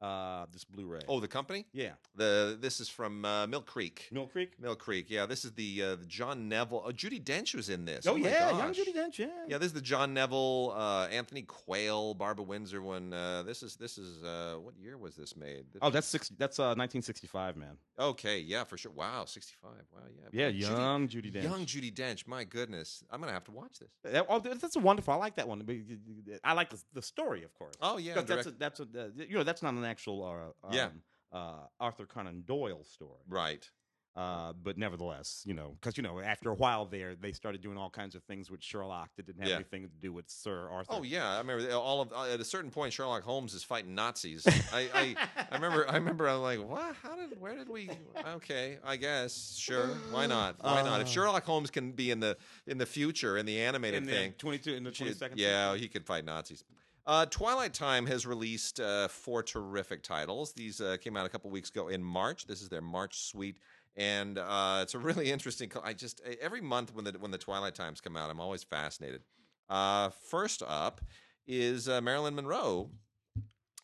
Uh, this Blu-ray. Oh, the company? Yeah. The this is from uh, Mill Creek. Mill Creek. Mill Creek. Yeah, this is the, uh, the John Neville. Oh, Judi Dench was in this. Oh, oh yeah, young Judi Dench. Yeah. Yeah, this is the John Neville, uh, Anthony Quayle, Barbara Windsor one. Uh, this is this is uh, what year was this made? This oh, that's six. That's uh, 1965, man. Okay, yeah, for sure. Wow, 65. Wow, yeah. Yeah, young Judi, Dench. Young Judi Dench. My goodness, I'm gonna have to watch this. That, oh, that's a wonderful. I like that one. I like the, the story, of course. Oh yeah, that's a, that's a you know that's not an actual um, yeah. Uh, Arthur Conan Doyle story. Right. Uh, but nevertheless, you know, because you know, after a while there, they started doing all kinds of things with Sherlock that didn't have yeah. anything to do with Sir Arthur. Oh yeah, I remember all of. Uh, at a certain point, Sherlock Holmes is fighting Nazis. I, I, I remember. I remember. I'm like, what? How did? Where did we? Okay, I guess. Sure. Why not? Why uh, not? If uh. Sherlock Holmes can be in the in the future in the animated in thing, twenty two in the twenty second. Yeah, he could fight Nazis. Uh, Twilight Time has released uh, four terrific titles. These uh, came out a couple weeks ago in March. This is their March suite, and uh, it's a really interesting. I just every month when the when the Twilight Times come out, I'm always fascinated. Uh, first up is uh, Marilyn Monroe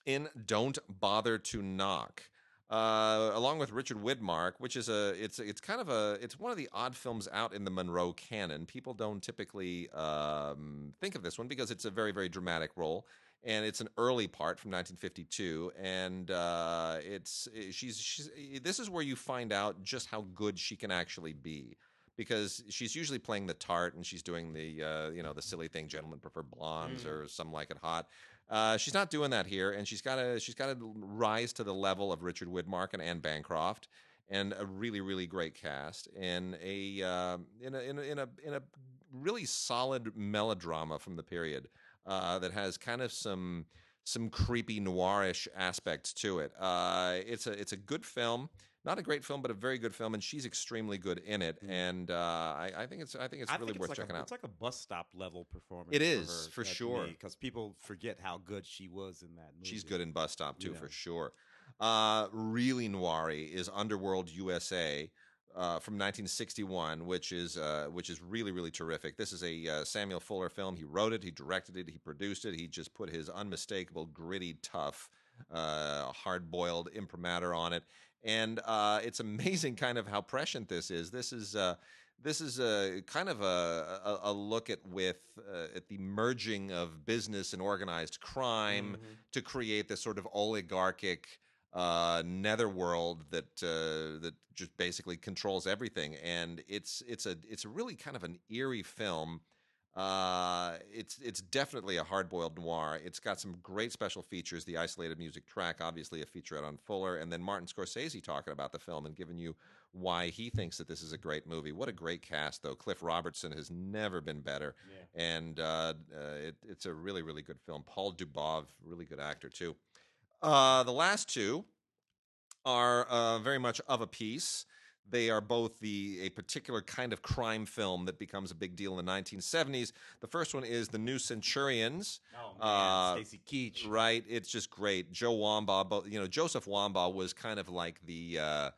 in "Don't Bother to Knock." Uh, along with Richard Widmark, which is a it's it's kind of a it's one of the odd films out in the Monroe canon. People don't typically um, think of this one because it's a very very dramatic role, and it's an early part from 1952, and uh, it's she's she's this is where you find out just how good she can actually be because she's usually playing the tart and she's doing the uh, you know the silly thing gentlemen prefer blondes mm. or some like it hot uh, she's not doing that here, and she's got to she's got to rise to the level of Richard Widmark and Anne Bancroft, and a really really great cast, and a uh, in a in a in a in a really solid melodrama from the period uh, that has kind of some some creepy noirish aspects to it. Uh, it's a it's a good film not a great film, but a very good film, and she's extremely good in it. Mm. And uh, I, I, think it's I think it's I really think it's worth like checking a, out. It's like a bus stop level performance. It is for, for sure because people forget how good she was in that movie. She's good in Bus Stop too, yeah. for sure. Uh, really noir is Underworld USA. Uh, from 1961, which is uh, which is really really terrific. This is a uh, Samuel Fuller film. He wrote it, he directed it, he produced it. He just put his unmistakable, gritty, tough, uh, hard boiled imprimatur on it, and uh, it's amazing kind of how prescient this is. This is uh, this is a kind of a, a, a look at with uh, at the merging of business and organized crime mm-hmm. to create this sort of oligarchic uh, netherworld that uh, that just basically controls everything. And it's it's a it's a really kind of an eerie film. Uh, it's it's definitely a hard-boiled noir. It's got some great special features. The isolated music track, obviously a featurette on Fuller, and then Martin Scorsese talking about the film and giving you why he thinks that this is a great movie. What a great cast, though. Cliff Robertson has never been better, yeah. and uh, uh, it, it's a really, really good film. Paul Dubov, really good actor too. Uh, the last two are uh, very much of a piece. They are both the a particular kind of crime film that becomes a big deal in the 1970s. The first one is The New Centurions. Oh man, uh, Stacy Keach. Right, it's just great. Joe Wambaugh, you know, Joseph Wambaugh was kind of like the uh,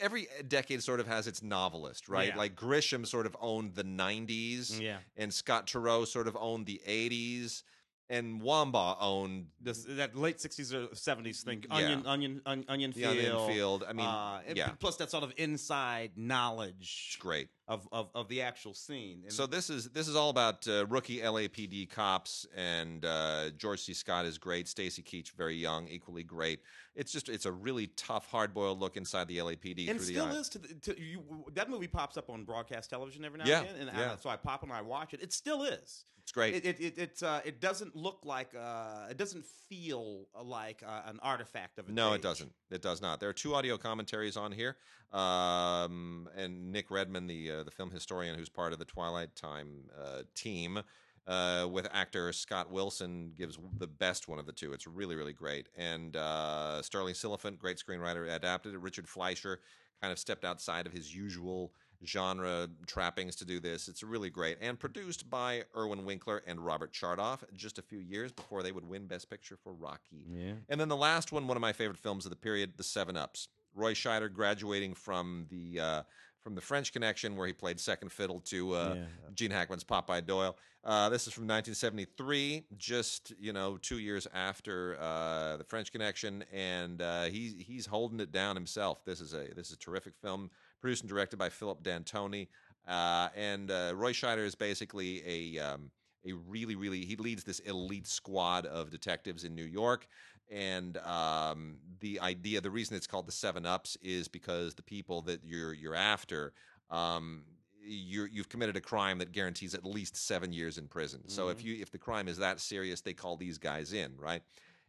every decade sort of has its novelist, right? Yeah. Like Grisham sort of owned the 90s, yeah. and Scott Turow sort of owned the 80s and Wambaugh owned this that late sixties or seventies thing. Yeah. Onion, onion, onion, onion field. Onion field. I mean, uh, yeah. Plus that sort of inside knowledge. Great of, of, of the actual scene. And so this is this is all about uh, rookie LAPD cops, and uh, George C. Scott is great. Stacy Keach, very young, equally great. It's just it's a really tough, hard boiled look inside the LAPD. And still the is to, the, to you, that movie pops up on broadcast television every now yeah, and then, and yeah. I, so I pop and I watch it. It still is. It's great. It it it, it, uh, it doesn't look like uh, it doesn't feel like uh, an artifact of no, it doesn't. It does not. There are two audio commentaries on here, um, and Nick Redman, the uh, the film historian who's part of the Twilight Time uh, team. Uh, with actor Scott Wilson gives the best one of the two. It's really, really great. And uh, Stirling Silliphant, great screenwriter, adapted it. Richard Fleischer kind of stepped outside of his usual genre trappings to do this. It's really great and produced by Irwin Winkler and Robert Chartoff just a few years before they would win Best Picture for Rocky. Yeah. And then the last one, one of my favorite films of the period, The Seven Ups. Roy Scheider graduating from the uh, from the French Connection, where he played second fiddle to uh, yeah. Gene Hackman's Popeye Doyle. Uh, this is from 1973, just you know two years after uh, the French Connection, and uh, he's he's holding it down himself. This is a this is a terrific film produced and directed by Philip D'Antoni. Uh, and uh, Roy Scheider is basically a um, a really really he leads this elite squad of detectives in New York. And um, the idea, the reason it's called the Seven Ups is because the people that you're you're after, um, you have committed a crime that guarantees at least seven years in prison. Mm-hmm. So if mm-hmm. you if the crime is that serious, they call these guys in, right?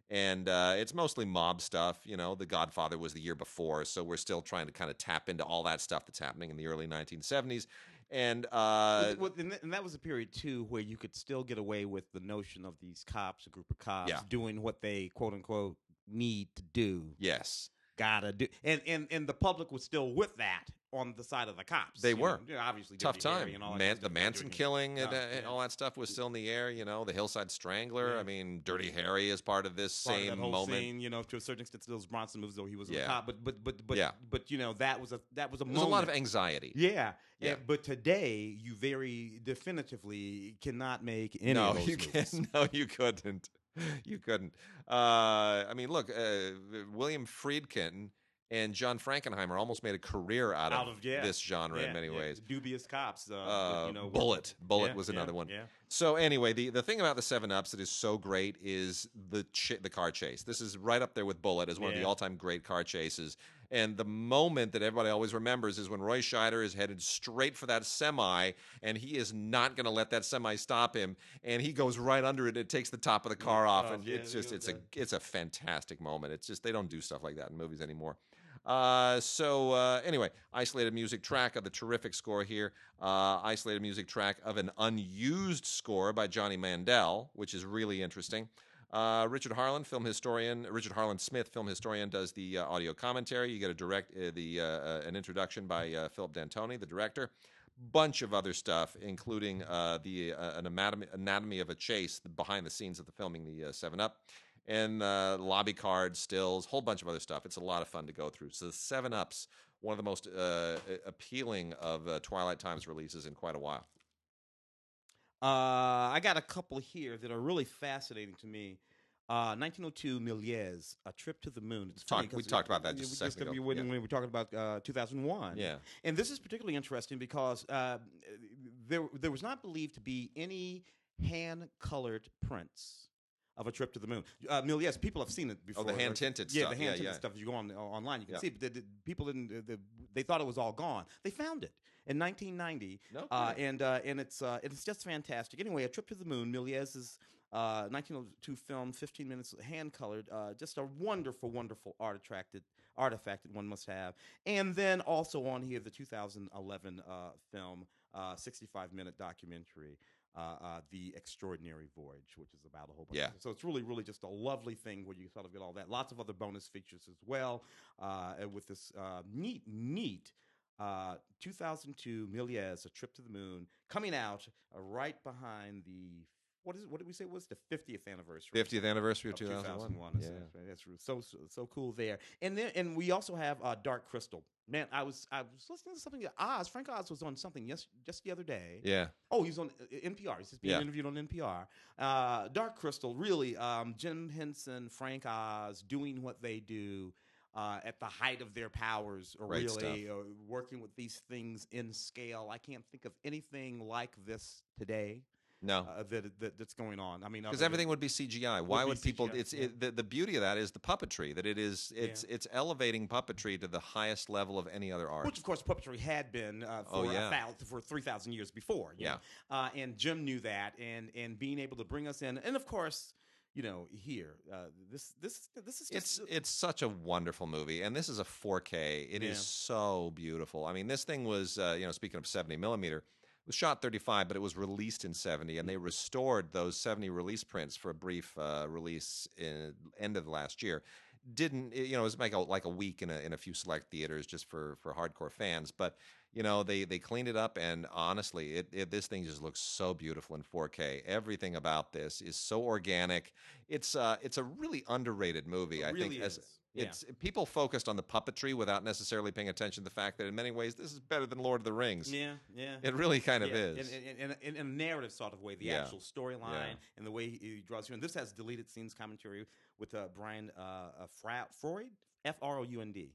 and uh, it's mostly mob stuff. You know, The Godfather was the year before, so we're still trying to kind of tap into all that stuff that's happening in the early 1970s. And uh, well, and that was a period too where you could still get away with the notion of these cops, a group of cops, yeah. doing what they quote unquote need to do. Yes, gotta do, and and and the public was still with that on the side of the cops. They were know, obviously tough time. And all Man, the Manson killing and, uh, and, all that stuff was still in the air. You know, the Hillside Strangler. Yeah. I mean, Dirty Harry is part of this part same of moment. Scene, you know, to a certain extent, those Bronson moves though he was yeah. a cop, but but but but yeah. but you know that was a that was a There's a lot of anxiety. Yeah, yeah. And, but today you very definitively cannot make any. No, you can't. No, you couldn't. You couldn't. Uh, I mean, look, uh, William Friedkin and John Frankenheimer almost made a career out, out of, yeah. this genre yeah, in many yeah. ways. Dubious cops, uh, uh, you know, Bullitt. Bullitt was another one. Yeah. So anyway, the, the thing about the Seven Ups that is so great is the ch- the car chase. This is right up there with Bullitt as one of the all time great car chases. And the moment that everybody always remembers is when Roy Scheider is headed straight for that semi, and he is not going to let that semi stop him, and he goes right under it. And it takes the top of the car off, and it's just it's a it's a fantastic moment. It's just they don't do stuff like that in movies anymore. Uh, so uh, anyway, isolated music track of the terrific score here. Uh, isolated music track of an unused score by Johnny Mandel, which is really interesting. Uh, Richard Harlan, film historian, Richard Harlan Smith, film historian, does the uh, audio commentary. You get a direct the an introduction by Philip D'Antoni, the director. Bunch of other stuff, including the an anatomy, anatomy of a chase behind the scenes of the filming the Seven Up and uh, lobby cards, stills, whole bunch of other stuff. It's a lot of fun to go through. So the Seven Ups, one of the most uh, appealing of uh, Twilight Times releases in quite a while. Uh, I got a couple here that are really fascinating to me. Uh, 1902, Méliès, A Trip to the Moon. It's Talk, we talked about that just a second ago. When, yeah. we were talking about uh, 2001. Yeah. And this is particularly interesting because uh, there, there was not believed to be any hand-colored prints of a trip to the moon. Uh, yes, people have seen it before. Oh, the hand tinted stuff. yeah, the hand tinted yeah, yeah. stuff. If you go on uh, online, you can yeah. see it. But the, the, people didn't. The, they thought it was all gone. They found it in 1990. No, uh, and uh, and it's uh, it's just fantastic. Anyway, a trip to the moon. Méliès's uh, 1902 film, 15 minutes, hand colored. Uh, just a wonderful, wonderful artifact. Artifact that one must have. And then also on here, the 2011 uh, film, 65 minute documentary. Uh, uh, the Extraordinary Voyage, which is about a whole bunch. Yeah. Of, so it's really, really just a lovely thing where you sort of get all that. Lots of other bonus features as well uh, with this uh, neat, neat. Uh, 2002 Méliès, A Trip to the Moon, coming out uh, right behind the what is it? What did we say it was the 50th anniversary? 50th anniversary of, of 2001. 2001. Yeah, that's, so, so so cool there. And then and we also have uh, Dark Crystal. Man, I was I was listening to something. Oz Frank Oz was on something yes just the other day. Yeah. Oh, he's on NPR. He's just being Yeah. interviewed on NPR. Uh, Dark Crystal, really. Um, Jim Henson, Frank Oz, doing what they do. Uh, at the height of their powers, or Great really uh, working with these things in scale. I can't think of anything like this today No. uh, that, that that's going on. I mean, because everything would be CGI. Why be would people? CGI, It's yeah. it, the, the beauty of that is the puppetry. That it is it's it's elevating puppetry to the highest level of any other art. Which, of course, puppetry had been uh, Oh, for yeah. a thou- for three thousand years before. Yeah. uh, and Jim knew that, and and being able to bring us in, and of course, you know, here, uh, this this this is it's just, it's such a wonderful movie, and this is a 4K. It is Yeah. so beautiful. I mean, this thing was uh, you know speaking of 70 millimeter. Was shot 35, but it was released in 70, and they restored those 70 release prints for a brief uh, release in end of last year. Didn't you know? It was like a, like a week in a in a few select theaters just for for hardcore fans, but you know they they cleaned it up, and honestly, it, it this thing just looks so beautiful in 4K. Everything about this is so organic. It's uh it's a really underrated movie. it I really think as is. Yeah. it's people focused on the puppetry without necessarily paying attention to the fact that in many ways this is better than Lord of the Rings. yeah, yeah. It really kind of is. in, in, in, in a narrative sort of way, the Yeah. actual storyline Yeah. and the way he, he draws you. And this has deleted scenes commentary with uh, Brian uh, uh, Fra- Freud, F R O U N D.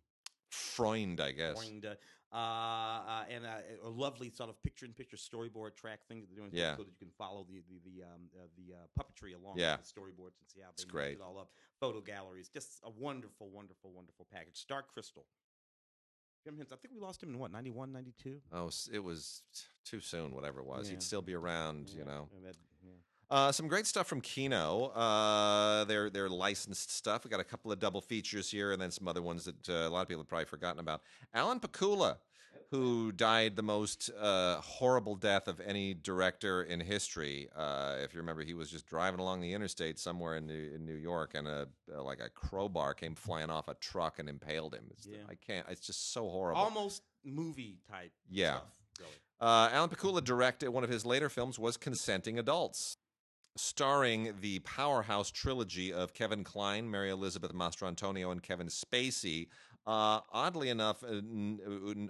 Freund, I guess. Freund, uh, uh, and uh, a lovely sort of picture-in-picture storyboard track thing that they're doing, Yeah. so that you can follow the the the, um, uh, the uh, puppetry along Yeah. with the storyboards and see how they great. it all up. Photo galleries, just a wonderful, wonderful, wonderful package. Dark Crystal. Jim Henson, I think we lost him in what 91, 92? Oh, it was too soon. Whatever it was, Yeah. he'd still be around. You know. that-. Uh, some great stuff from Kino. Uh, their their licensed stuff. We got a couple of double features here, and then some other ones that uh, a lot of people have probably forgotten about. Alan Pakula, who died the most uh, horrible death of any director in history. Uh, if you remember, he was just driving along the interstate somewhere in New, in New York, and a uh, like a crowbar came flying off a truck and impaled him. It's, Yeah. I can't. It's just so horrible. almost movie type. Yeah. stuff, really. Uh, Alan Pakula directed one of his later films was Consenting Adults, starring the powerhouse trilogy of Kevin Kline, Mary Elizabeth Mastrantonio, and Kevin Spacey. Uh, oddly enough, uh,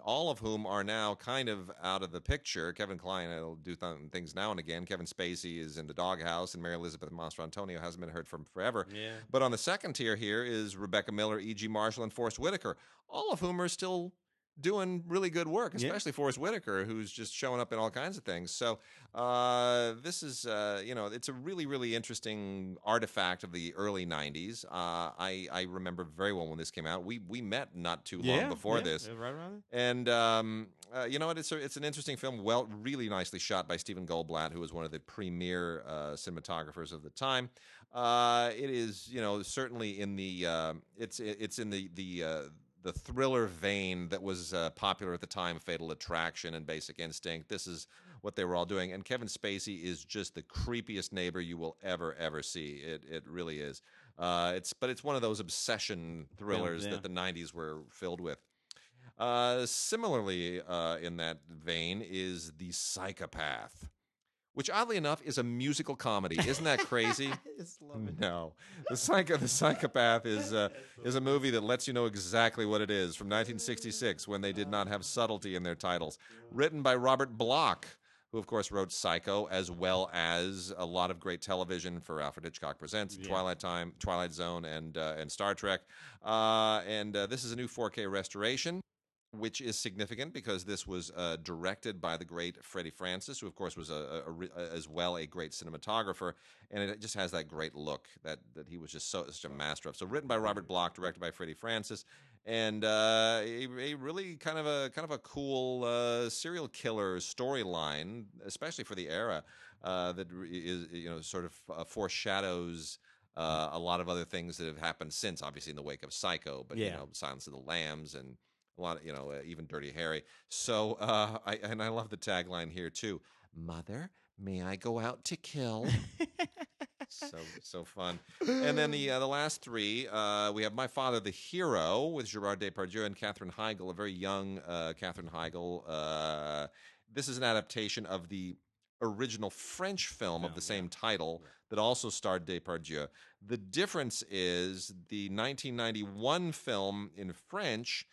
all of whom are now kind of out of the picture. Kevin Kline will do th- things now and again. Kevin Spacey is in the doghouse, and Mary Elizabeth Mastrantonio hasn't been heard from forever. Yeah. But on the second tier here is Rebecca Miller, E.G. Marshall, and Forest Whitaker, all of whom are still doing really good work, Yeah. especially Forest Whitaker, who's just showing up in all kinds of things. So uh, this is, uh, you know, it's a really, really interesting artifact of the early '90s. Uh, I I remember very well when this came out. We we met not too long before yeah, this. right around And um, uh, you know what? It's a, it's an interesting film. Well, really nicely shot by Stephen Goldblatt, who was one of the premier uh, cinematographers of the time. Uh, it is, you know, certainly in the it's it's in the the uh, the thriller vein that was uh, popular at the time. Fatal Attraction and Basic Instinct. This is what they were all doing. And Kevin Spacey is just the creepiest neighbor you will ever ever see. It it really is. Uh, it's but it's one of those obsession thrillers yeah. that the '90s were filled with. Uh, similarly, uh, in that vein, is The Psychopath, which oddly enough is a musical comedy. Isn't that crazy? I just love it. no, the psycho the Psychopath is uh, is a movie that lets you know exactly what it is from 1966 when they did not have subtlety in their titles. Written by Robert Bloch. who of course wrote Psycho, as well as a lot of great television for Alfred Hitchcock Presents, yeah. Twilight Time, Twilight Zone, and uh, and Star Trek. Uh, and uh, this is a new 4K restoration which is significant because this was uh, directed by the great Freddie Francis, who of course was a, a, a, as well a great cinematographer, and it just has that great look that that he was just so such a master of. So written by Robert Bloch, directed by Freddie Francis, and uh, a, a, really kind of a kind of a cool uh, serial killer storyline, especially for the era uh, that is you know sort of uh, foreshadows. Uh, a lot of other things that have happened since, obviously in the wake of Psycho, but yeah. you know, Silence of the Lambs and a lot of you know uh, even Dirty Harry. So uh, I and I love the tagline here too. Mother, may I go out to kill? so so fun. And then the uh, the last three, uh, we have My Father the Hero with Gerard Depardieu and Katherine Heigl, a very young uh, Katherine Heigl. Uh, this is an adaptation of the original French film of the same yeah. title that also starred Depardieu. The difference is the 1991 film in French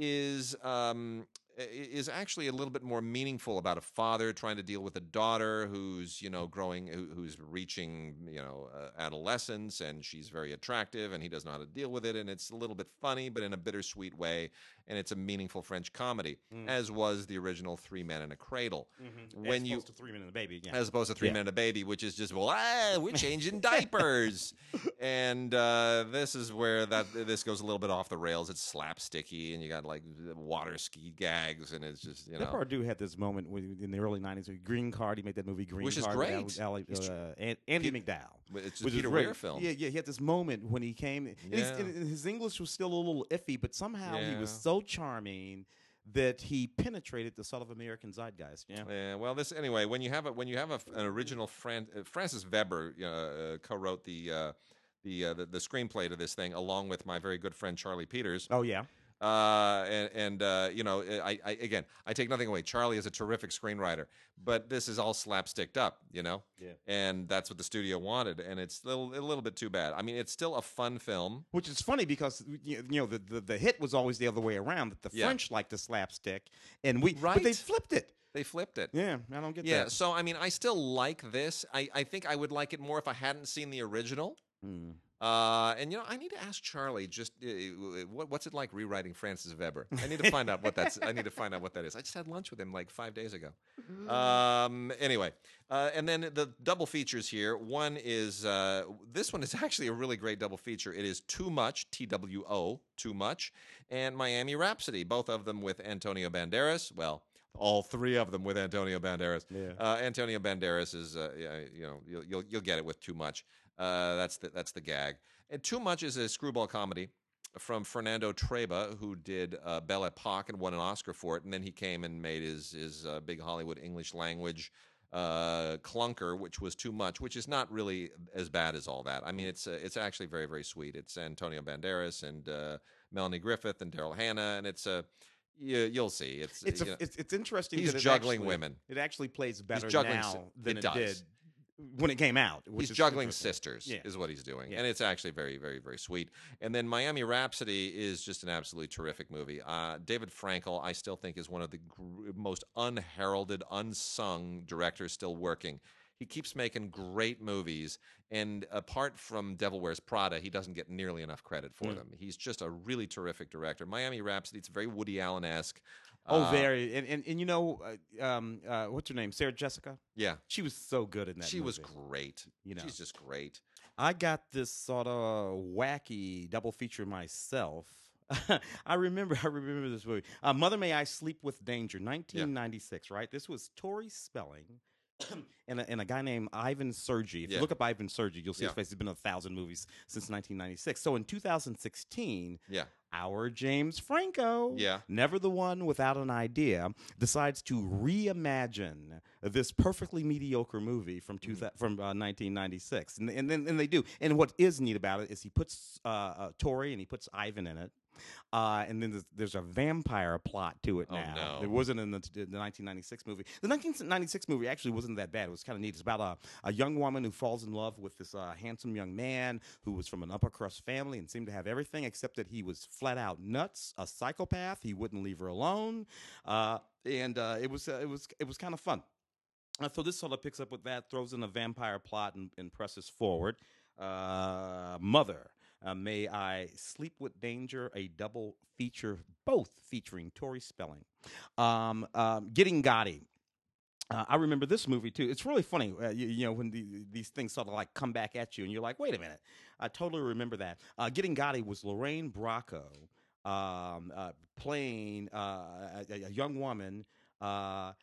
is um, is actually a little bit more meaningful about a father trying to deal with a daughter who's you know growing who's reaching you know uh, adolescence and she's very attractive and he doesn't know how to deal with it and it's a little bit funny but in a bittersweet way and it's a meaningful French comedy mm. as was the original Three Men and a Cradle mm-hmm. when as you to Three Men and a Baby yeah. as opposed to Three yeah. Men and a Baby which is just well ah, we're changing diapers and uh, this is where that this goes a little bit off the rails it's slapsticky and you got like water ski gags and it's just you know. Depardieu had this moment in the early '90s. With Green Card, he made that movie Green which Card, is great. Ali, uh, Andie MacDowell. It's a Peter Weir film. Yeah, yeah. He had this moment when he came. Yeah. his English was still a little iffy, but somehow yeah. he was so charming that he penetrated the sort of American zeitgeist. Yeah. Yeah. Well, this anyway. When you have a when you have a, an original Fran, uh, Francis Veber uh, co-wrote the. Uh, the, uh, the, the screenplay to this thing, along with my very good friend Charlie Peters. Oh yeah, uh, and, and uh, you know, I, I, again, I take nothing away. Charlie is a terrific screenwriter, but this is all slapsticked up, you know. Yeah. And that's what the studio wanted, and it's a little, a little bit too bad. I mean, it's still a fun film, which is funny because you know the the, the hit was always the other way around. That the yeah. French like the slapstick, and we, right? but they flipped it. They flipped it. Yeah, I don't get yeah, that. Yeah, so I mean, I still like this. I, I think I would like it more if I hadn't seen the original. Mm. Uh, and you know, I need to ask Charlie just uh, uh, what, what's it like rewriting Francis Veber? I need to find out what that's. I need to find out what that is. I just had lunch with him like five days ago. Um, anyway, uh, and then the double features here. One is uh, this one is actually a really great double feature. It is Two Much, T W O, Two Much, and Miami Rhapsody. Both of them with Antonio Banderas. Well, all three of them with Antonio Banderas. Yeah. Uh, Antonio Banderas is, uh, you know, you'll, you'll, you'll get it with too much. Uh, that's the that's the gag. And too much is a screwball comedy from Fernando Trueba, who did uh, Belle Epoque and won an Oscar for it, and then he came and made his his uh, big Hollywood English language uh, clunker, which was too much, which is not really as bad as all that. I mean, it's uh, it's actually very very sweet. It's Antonio Banderas and uh, Melanie Griffith and Daryl Hannah, and it's a you, will see. It's it's, a, know, it's, it's interesting. He's juggling actually, women. It actually plays better now than it, it did when it came out. he's juggling sisters, yeah. is what he's doing, yeah. and it's actually very, very, very sweet. And then Miami Rhapsody is just an absolutely terrific movie. Uh, David Frankel, I still think, is one of the gr- most unheralded, unsung directors still working. He keeps making great movies, and apart from Devil Wears Prada, he doesn't get nearly enough credit for mm. them. He's just a really terrific director. Miami Rhapsody, it's very Woody Allen esque. Oh, uh, very. And, and and you know, uh, um, uh, what's her name? Sarah Jessica. Yeah, she was so good in that. She movie. was great. You know, she's just great. I got this sort of wacky double feature myself. I remember, I remember this movie. Uh, Mother May I Sleep with Danger, 1996. Yeah. Right, this was Tori Spelling and, a, and a guy named Ivan Sergei. If yeah. you look up Ivan Sergei, you'll see yeah. his face. He's been in a thousand movies since 1996. So in 2016, yeah. our James Franco, yeah. never the one without an idea, decides to reimagine this perfectly mediocre movie from two, mm-hmm. from uh, 1996. And, and then and they do. And what is neat about it is he puts uh, uh, Tori and he puts Ivan in it. Uh, and then there's, there's, a vampire plot to it oh, now. Oh, no. It wasn't in the, the, 1996 movie. The 1996 movie actually wasn't that bad. It was kind of neat. It's about a, a young woman who falls in love with this uh, handsome young man who was from an upper crust family and seemed to have everything except that he was flat out nuts, a psychopath. He wouldn't leave her alone, uh, and uh, it was uh, it was it was kind of fun. Uh, so this sort of picks up with that, throws in a vampire plot, and, and presses forward. Uh, Mother, uh, May I Sleep with Danger, a double feature, both featuring Tori Spelling. Um, um, Getting Gotti. Uh, I remember this movie too. It's really funny, uh, you, you, know, when the, these things sort of like come back at you, and you're like, "Wait a minute!" I totally remember that. Uh, Getting Gotti was Lorraine Bracco um, uh, playing uh, a, a, young woman, a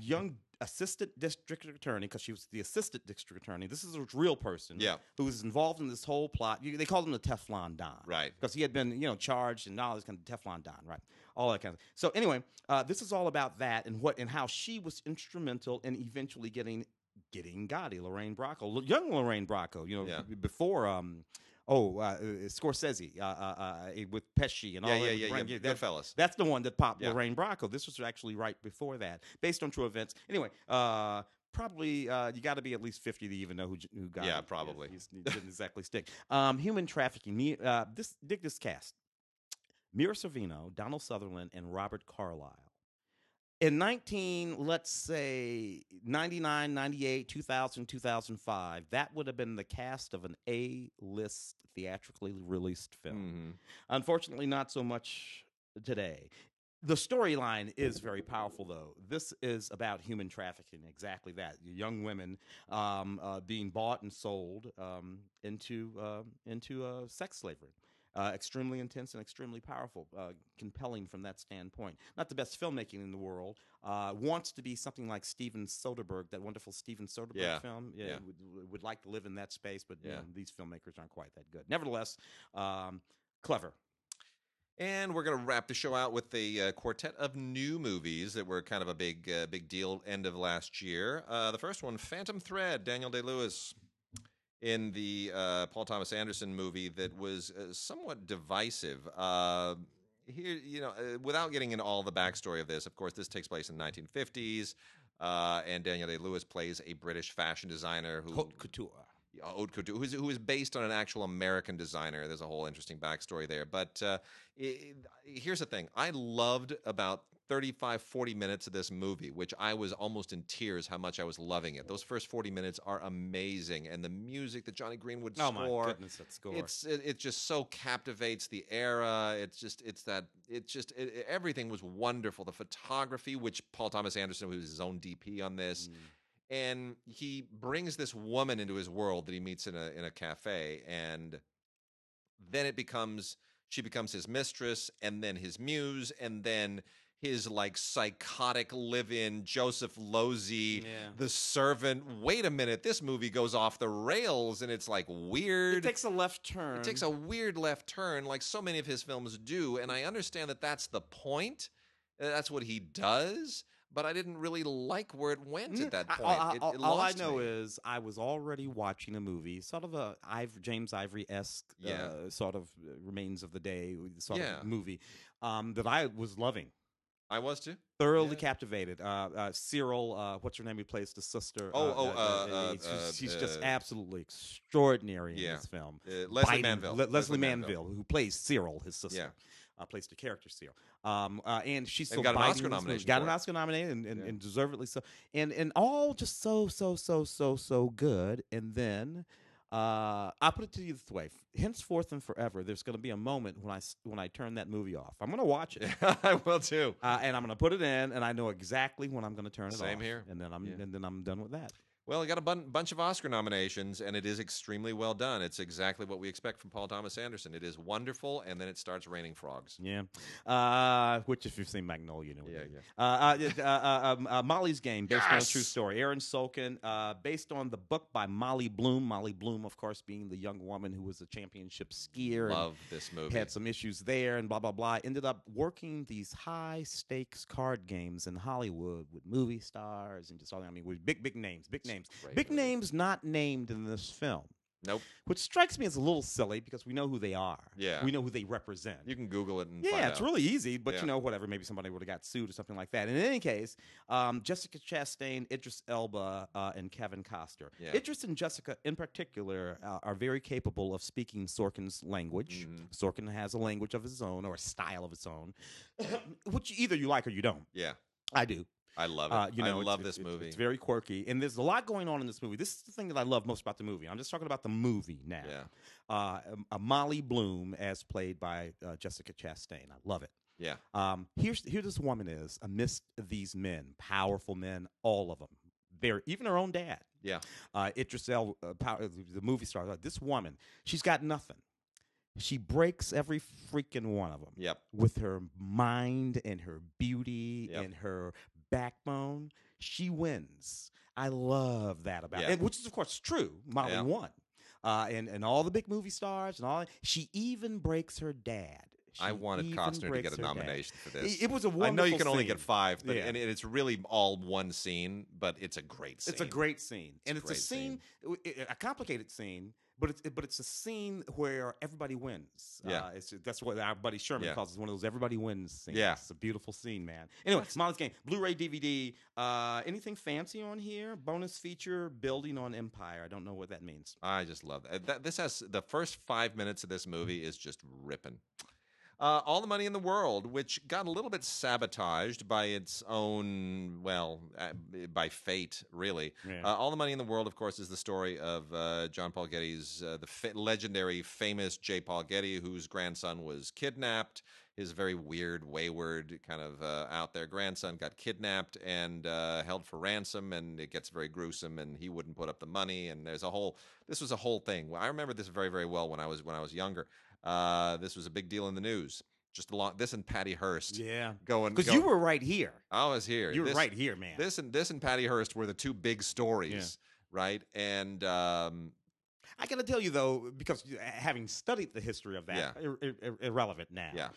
young assistant district attorney because she was the assistant district attorney. This is a real person, yeah. who was involved in this whole plot. You, they called him the Teflon Don, right? Because he had been, you know, charged and all this kind of Teflon Don, right? All that kind of. So anyway, uh, this is all about that and what and how she was instrumental in eventually getting getting Gotti, Lorraine Bracco, young Lorraine Bracco, you know, yeah. before. Um, oh, uh, uh Scorsese uh, uh, uh, with Pesci and all yeah, that. Yeah, yeah, yeah. Goodfellas. That's the one that popped yeah. Lorraine Bracco. This was actually right before that, based on true events. Anyway, uh, probably uh, you got to be at least 50 to even know who, who got yeah it. probably he didn't exactly stick um, human trafficking uh, this dig this cast mira sorvino donald sutherland and robert carlyle in 19 let's say 99 98 2000 2005 that would have been the cast of an a-list theatrically released film. Mm-hmm. unfortunately not so much today. The storyline is very powerful though. This is about human trafficking exactly that. Young women um, uh, being bought and sold um, into uh, into uh, sex slavery uh, extremely intense and extremely powerful, uh, compelling from that standpoint. Not the best filmmaking in the world. Uh, wants to be something like Steven Soderbergh, that wonderful Steven Soderbergh yeah. film. Yeah, yeah. Would, would, like to live in that space, but yeah. you know, these filmmakers aren't quite that good. Nevertheless, um, clever. And we're going to wrap the show out with a uh, quartet of new movies that were kind of a big, uh, big deal end of last year. Uh, the first one, Phantom Thread, Daniel Day Lewis in the uh, Paul Thomas Anderson movie that was uh, somewhat divisive. Uh, here, you know, uh, without getting into all the backstory of this, of course, this takes place in the 1950s, uh, and Daniel Day Lewis plays a British fashion designer who haute couture. Haute couture, who is, who is based on an actual American designer. There's a whole interesting backstory there. But uh, it, here's the thing: I loved about 35, 40 minutes of this movie, which I was almost in tears how much I was loving it. Those first 40 minutes are amazing. And the music that Jonny Greenwood oh score. my goodness, score. It's, it, it, just so captivates the era. It's just, it's that, it's just, it, everything was wonderful. The photography, which Paul Thomas Anderson, who was his own DP on this, mm. and he brings this woman into his world that he meets in a, in a cafe. And then it becomes, she becomes his mistress and then his muse. And then, his like psychotic live-in Joseph Losey, yeah. the servant. Wait a minute, this movie goes off the rails and it's like weird. It takes a left turn. It takes a weird left turn, like so many of his films do, and I understand that that's the point. That's what he does. But I didn't really like where it went at mm, that point. I, I, it, it all I know me. is I was already watching a movie, sort of a James Ivory esque, yeah. uh, sort of uh, remains of the day sort yeah. of movie um, that I was loving. I was too. Thoroughly yeah. captivated. Uh, uh, Cyril, uh, what's her name? He plays the sister. Oh, uh, oh, uh, uh, she's, she's just absolutely extraordinary in yeah. this film. Leslie Biden, Manville. Le- Lesley, Manville, who plays Cyril, his sister. Yeah. plays the character Cyril, um, and she's so and got an Oscar nomination. Got an Oscar nomination, and, and, and deservedly so, and and all just so so so so so good. And then uh, I'll put it to you this way: henceforth and forever, there's going to be a moment when I when I turn that movie off. I'm going to watch it. I will too, uh, and I'm going to put it in, and I know exactly when I'm going to turn it Same off. Same here, and then I'm yeah. and then I'm done with that. Well, it got a bun- bunch of Oscar nominations, and it is extremely well done. It's exactly what we expect from Paul Thomas Anderson. It is wonderful, and then it starts raining frogs. Yeah, uh, which if you've seen Magnolia, you know. Yeah, yeah. Uh, uh, uh um, uh, Molly's Game, based yes! on a true story. Aaron Sorkin, uh, based on the book by Molly Bloom. Molly Bloom, of course, being the young woman who was a championship skier. Love this movie. Had some issues there, and blah blah blah. Ended up working these high stakes card games in Hollywood with movie stars and just all. I mean, with big big names, big names, big movie. names names not named in this film. Nope. Which strikes me as a little silly because we know who they are. Yeah. We know who they represent. You can Google it and yeah, it's out. really easy. But yeah. you know, whatever. Maybe somebody would have got sued or something like that. In any case, um, Jessica Chastain, Idris Elba, uh, and Kevin Costner. Yeah. Idris and Jessica, in particular, uh, are very capable of speaking Sorkin's language. Mm-hmm. Sorkin has a language of his own or a style of his own, which either you like or you don't. Yeah. I do. I love it. Uh, you know, I love this movie. It's, very quirky, and there's a lot going on in this movie. This is the thing that I love most about the movie. I'm just talking about the movie now. Yeah. Uh, um, Molly Bloom, as played by uh, Jessica Chastain. I love it. Yeah. Um, here's here this woman is amidst these men, powerful men, all of them. Very, even her own dad. Yeah. Uh, Idris El, uh, the movie star. This woman, she's got nothing. She breaks every freaking one of them. Yep. With her mind and her beauty yep. and her backbone, she wins. I love that about yep. it, which is of course true. Molly yep. won. Uh, and and all the big movie stars and all. She even breaks her dad. She I wanted Costner to get a nomination for this. It, was a wonderful. I know you can scene. only get five, but yeah. and it's really all one scene, but it's a great scene. It's a great scene, it's and it's a scene, scene, a complicated scene but it's but it's a scene where everybody wins. Yeah, uh, that's what our buddy Sherman yeah. calls it. One of those everybody wins scenes. Yeah, it's a beautiful scene, man. Anyway, Molly's Game, Blu-ray, DVD. Uh, anything fancy on here? Bonus feature: Building on Empire. I don't know what that means. I just love that. that this has the first five minutes of this movie is just ripping. Uh, All the Money in the World, which got a little bit sabotaged by its own, well, uh, by fate, really. Yeah. Uh, All the Money in the World, of course, is the story of uh, John Paul Getty's, uh, the fa- legendary, famous J. Paul Getty, whose grandson was kidnapped. His very weird, wayward, kind of uh, out there grandson got kidnapped and held for ransom, and it gets very gruesome. And he wouldn't put up the money, and there's a whole. This was a whole thing. I remember this very, very well when I was when I was younger. Uh, this was a big deal in the news. Just along this and Patty Hearst, yeah, going because you were right here. I was here. You were this, right here, man. This and this and Patty Hearst were the two big stories, yeah. right? And um, I got to tell you though, because having studied the history of that, yeah. ir- ir- irrelevant now. Yeah.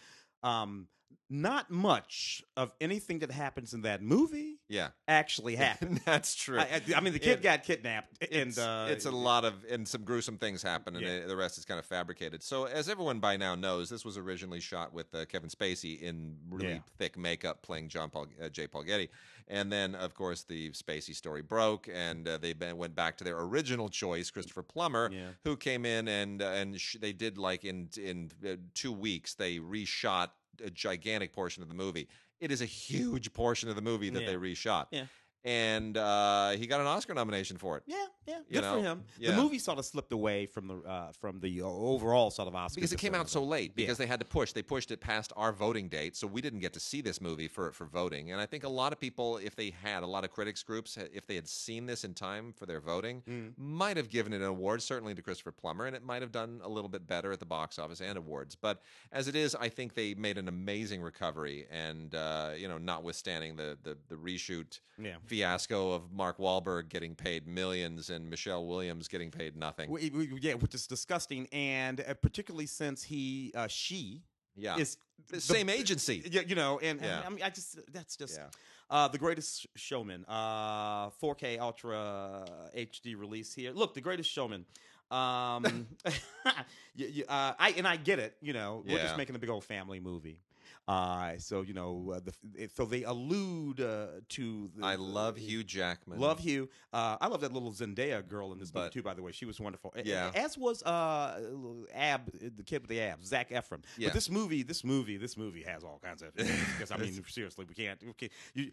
Um, not much of anything that happens in that movie yeah actually happened that's true I, I, mean the kid it, got kidnapped and it's, uh, it's, a lot of and some gruesome things happen and yeah. the rest is kind of fabricated so as everyone by now knows this was originally shot with uh, kevin spacey in really yeah. thick makeup playing john paul uh, j paul getty and then of course the spacey story broke and uh, they went back to their original choice christopher plummer yeah. who came in and uh, and sh- they did like in in uh, two weeks they reshot a gigantic portion of the movie. It is a huge portion of the movie that yeah. they reshot. Yeah. And uh, he got an Oscar nomination for it. Yeah, yeah, good know? for him. Yeah. The movie sort of slipped away from the uh, from the overall sort of Oscar because it came out so late. Because yeah. they had to push. They pushed it past our voting date, so we didn't get to see this movie for for voting. And I think a lot of people, if they had a lot of critics groups, if they had seen this in time for their voting, mm. might have given it an award. Certainly to Christopher Plummer, and it might have done a little bit better at the box office and awards. But as it is, I think they made an amazing recovery. And uh, you know, notwithstanding the the, the reshoot yeah. fiasco of Mark Wahlberg getting paid millions and Michelle Williams getting paid nothing. We, we, yeah, which is disgusting, and uh, particularly since he, uh, she, yeah, is the, same agency. Yeah, you know, and, yeah. I mean, I just that's just. Yeah. Uh, the Greatest Showman, uh, 4K Ultra HD release here. Look, The Greatest Showman. Um, you, you, uh, I and I get it. You know, we're just making a big old family movie. Uh, so you know, uh, the, so they allude uh, to. The, I love Hugh Jackman. Love Hugh. Uh, I love that little Zendaya girl in this but, movie too. By the way, she was wonderful. Yeah. As was uh, Ab, the kid with the abs, Zac Efron. Yeah. But this movie, this movie, this movie has all kinds of. Because I mean, seriously, we can't. Okay, you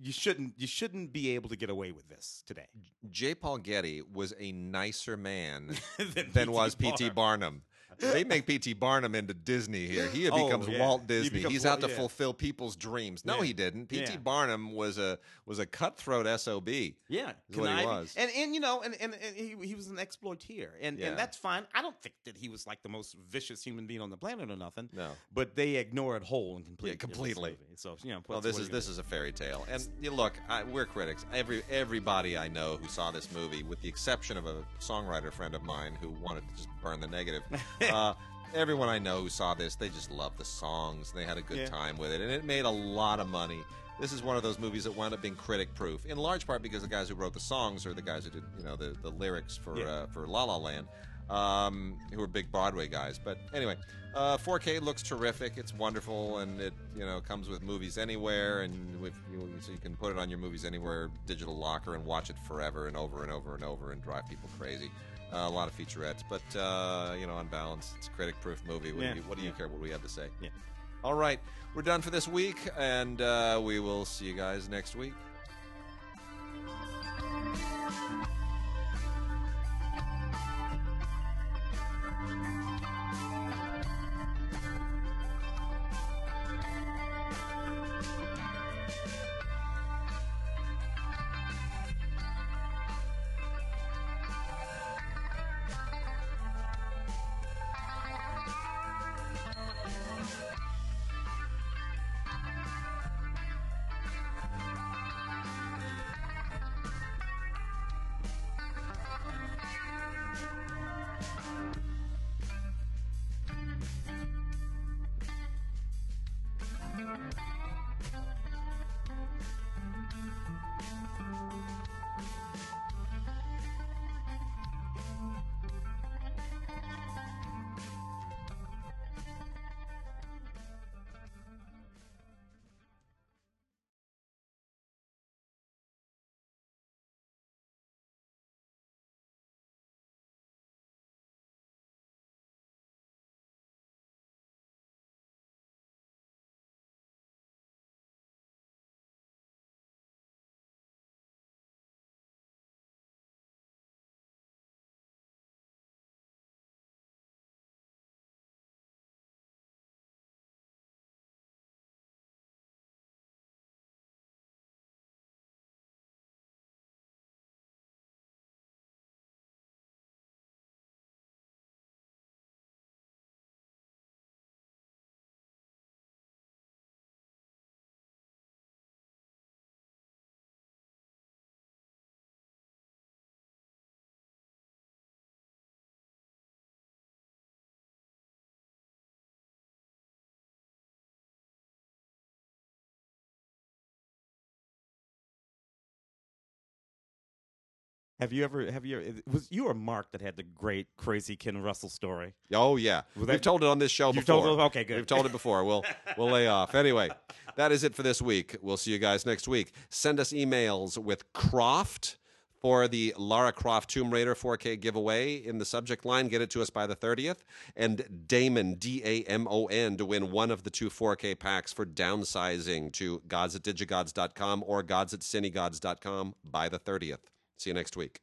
you shouldn't you shouldn't be able to get away with this today. J. Paul Getty was a nicer man than, than was P.T. Barnum they make P.T. Barnum into Disney here. He oh, becomes yeah. Walt Disney. He He's out to yeah. fulfill people's dreams. No, yeah. he didn't. P.T. Barnum was a was a cutthroat sob. Yeah, what he was. And and you know, and and, and he, he was an exploiter, and and that's fine. I don't think that he was like the most vicious human being on the planet or nothing. No, but they ignore it whole and completely. Yeah, completely. So you know, well, this is this is a fairy tale, and you look, I, we're critics. Every everybody I know who saw this movie, with the exception of a songwriter friend of mine who wanted to just burn the negative. Uh, everyone I know who saw this, they just loved the songs. They had a good yeah. time with it, and it made a lot of money. This is one of those movies that wound up being critic proof, in large part because the guys who wrote the songs are the guys who did, you know, the, the lyrics for yeah. uh, for La La Land, um, who are big Broadway guys. But anyway, uh, 4K looks terrific. It's wonderful, and it you know comes with movies anywhere, and with, you, so you can put it on your movies anywhere digital locker and watch it forever and over and over and over and drive people crazy. Uh, a lot of featurettes, but uh, you know, on balance, it's a critic-proof movie. What, yeah. do you, what do you yeah. care what we have to say? Yeah. All right, we're done for this week, and uh, we will see you guys next week. Have you ever? Have you? It was you or Mark that had the great crazy Ken Russell story? Oh yeah, we've told it on this show you before. Told it, okay, good. We've told it before. We'll we'll lay off anyway. That is it for this week. We'll see you guys next week. Send us emails with Croft for the Lara Croft Tomb Raider 4K giveaway in the subject line. Get it to us by the 30th. And Damon, D A M O N, to win one of the two 4K packs for downsizing to gods at digigods.com or gods at cinegods.com by the 30th. See you next week.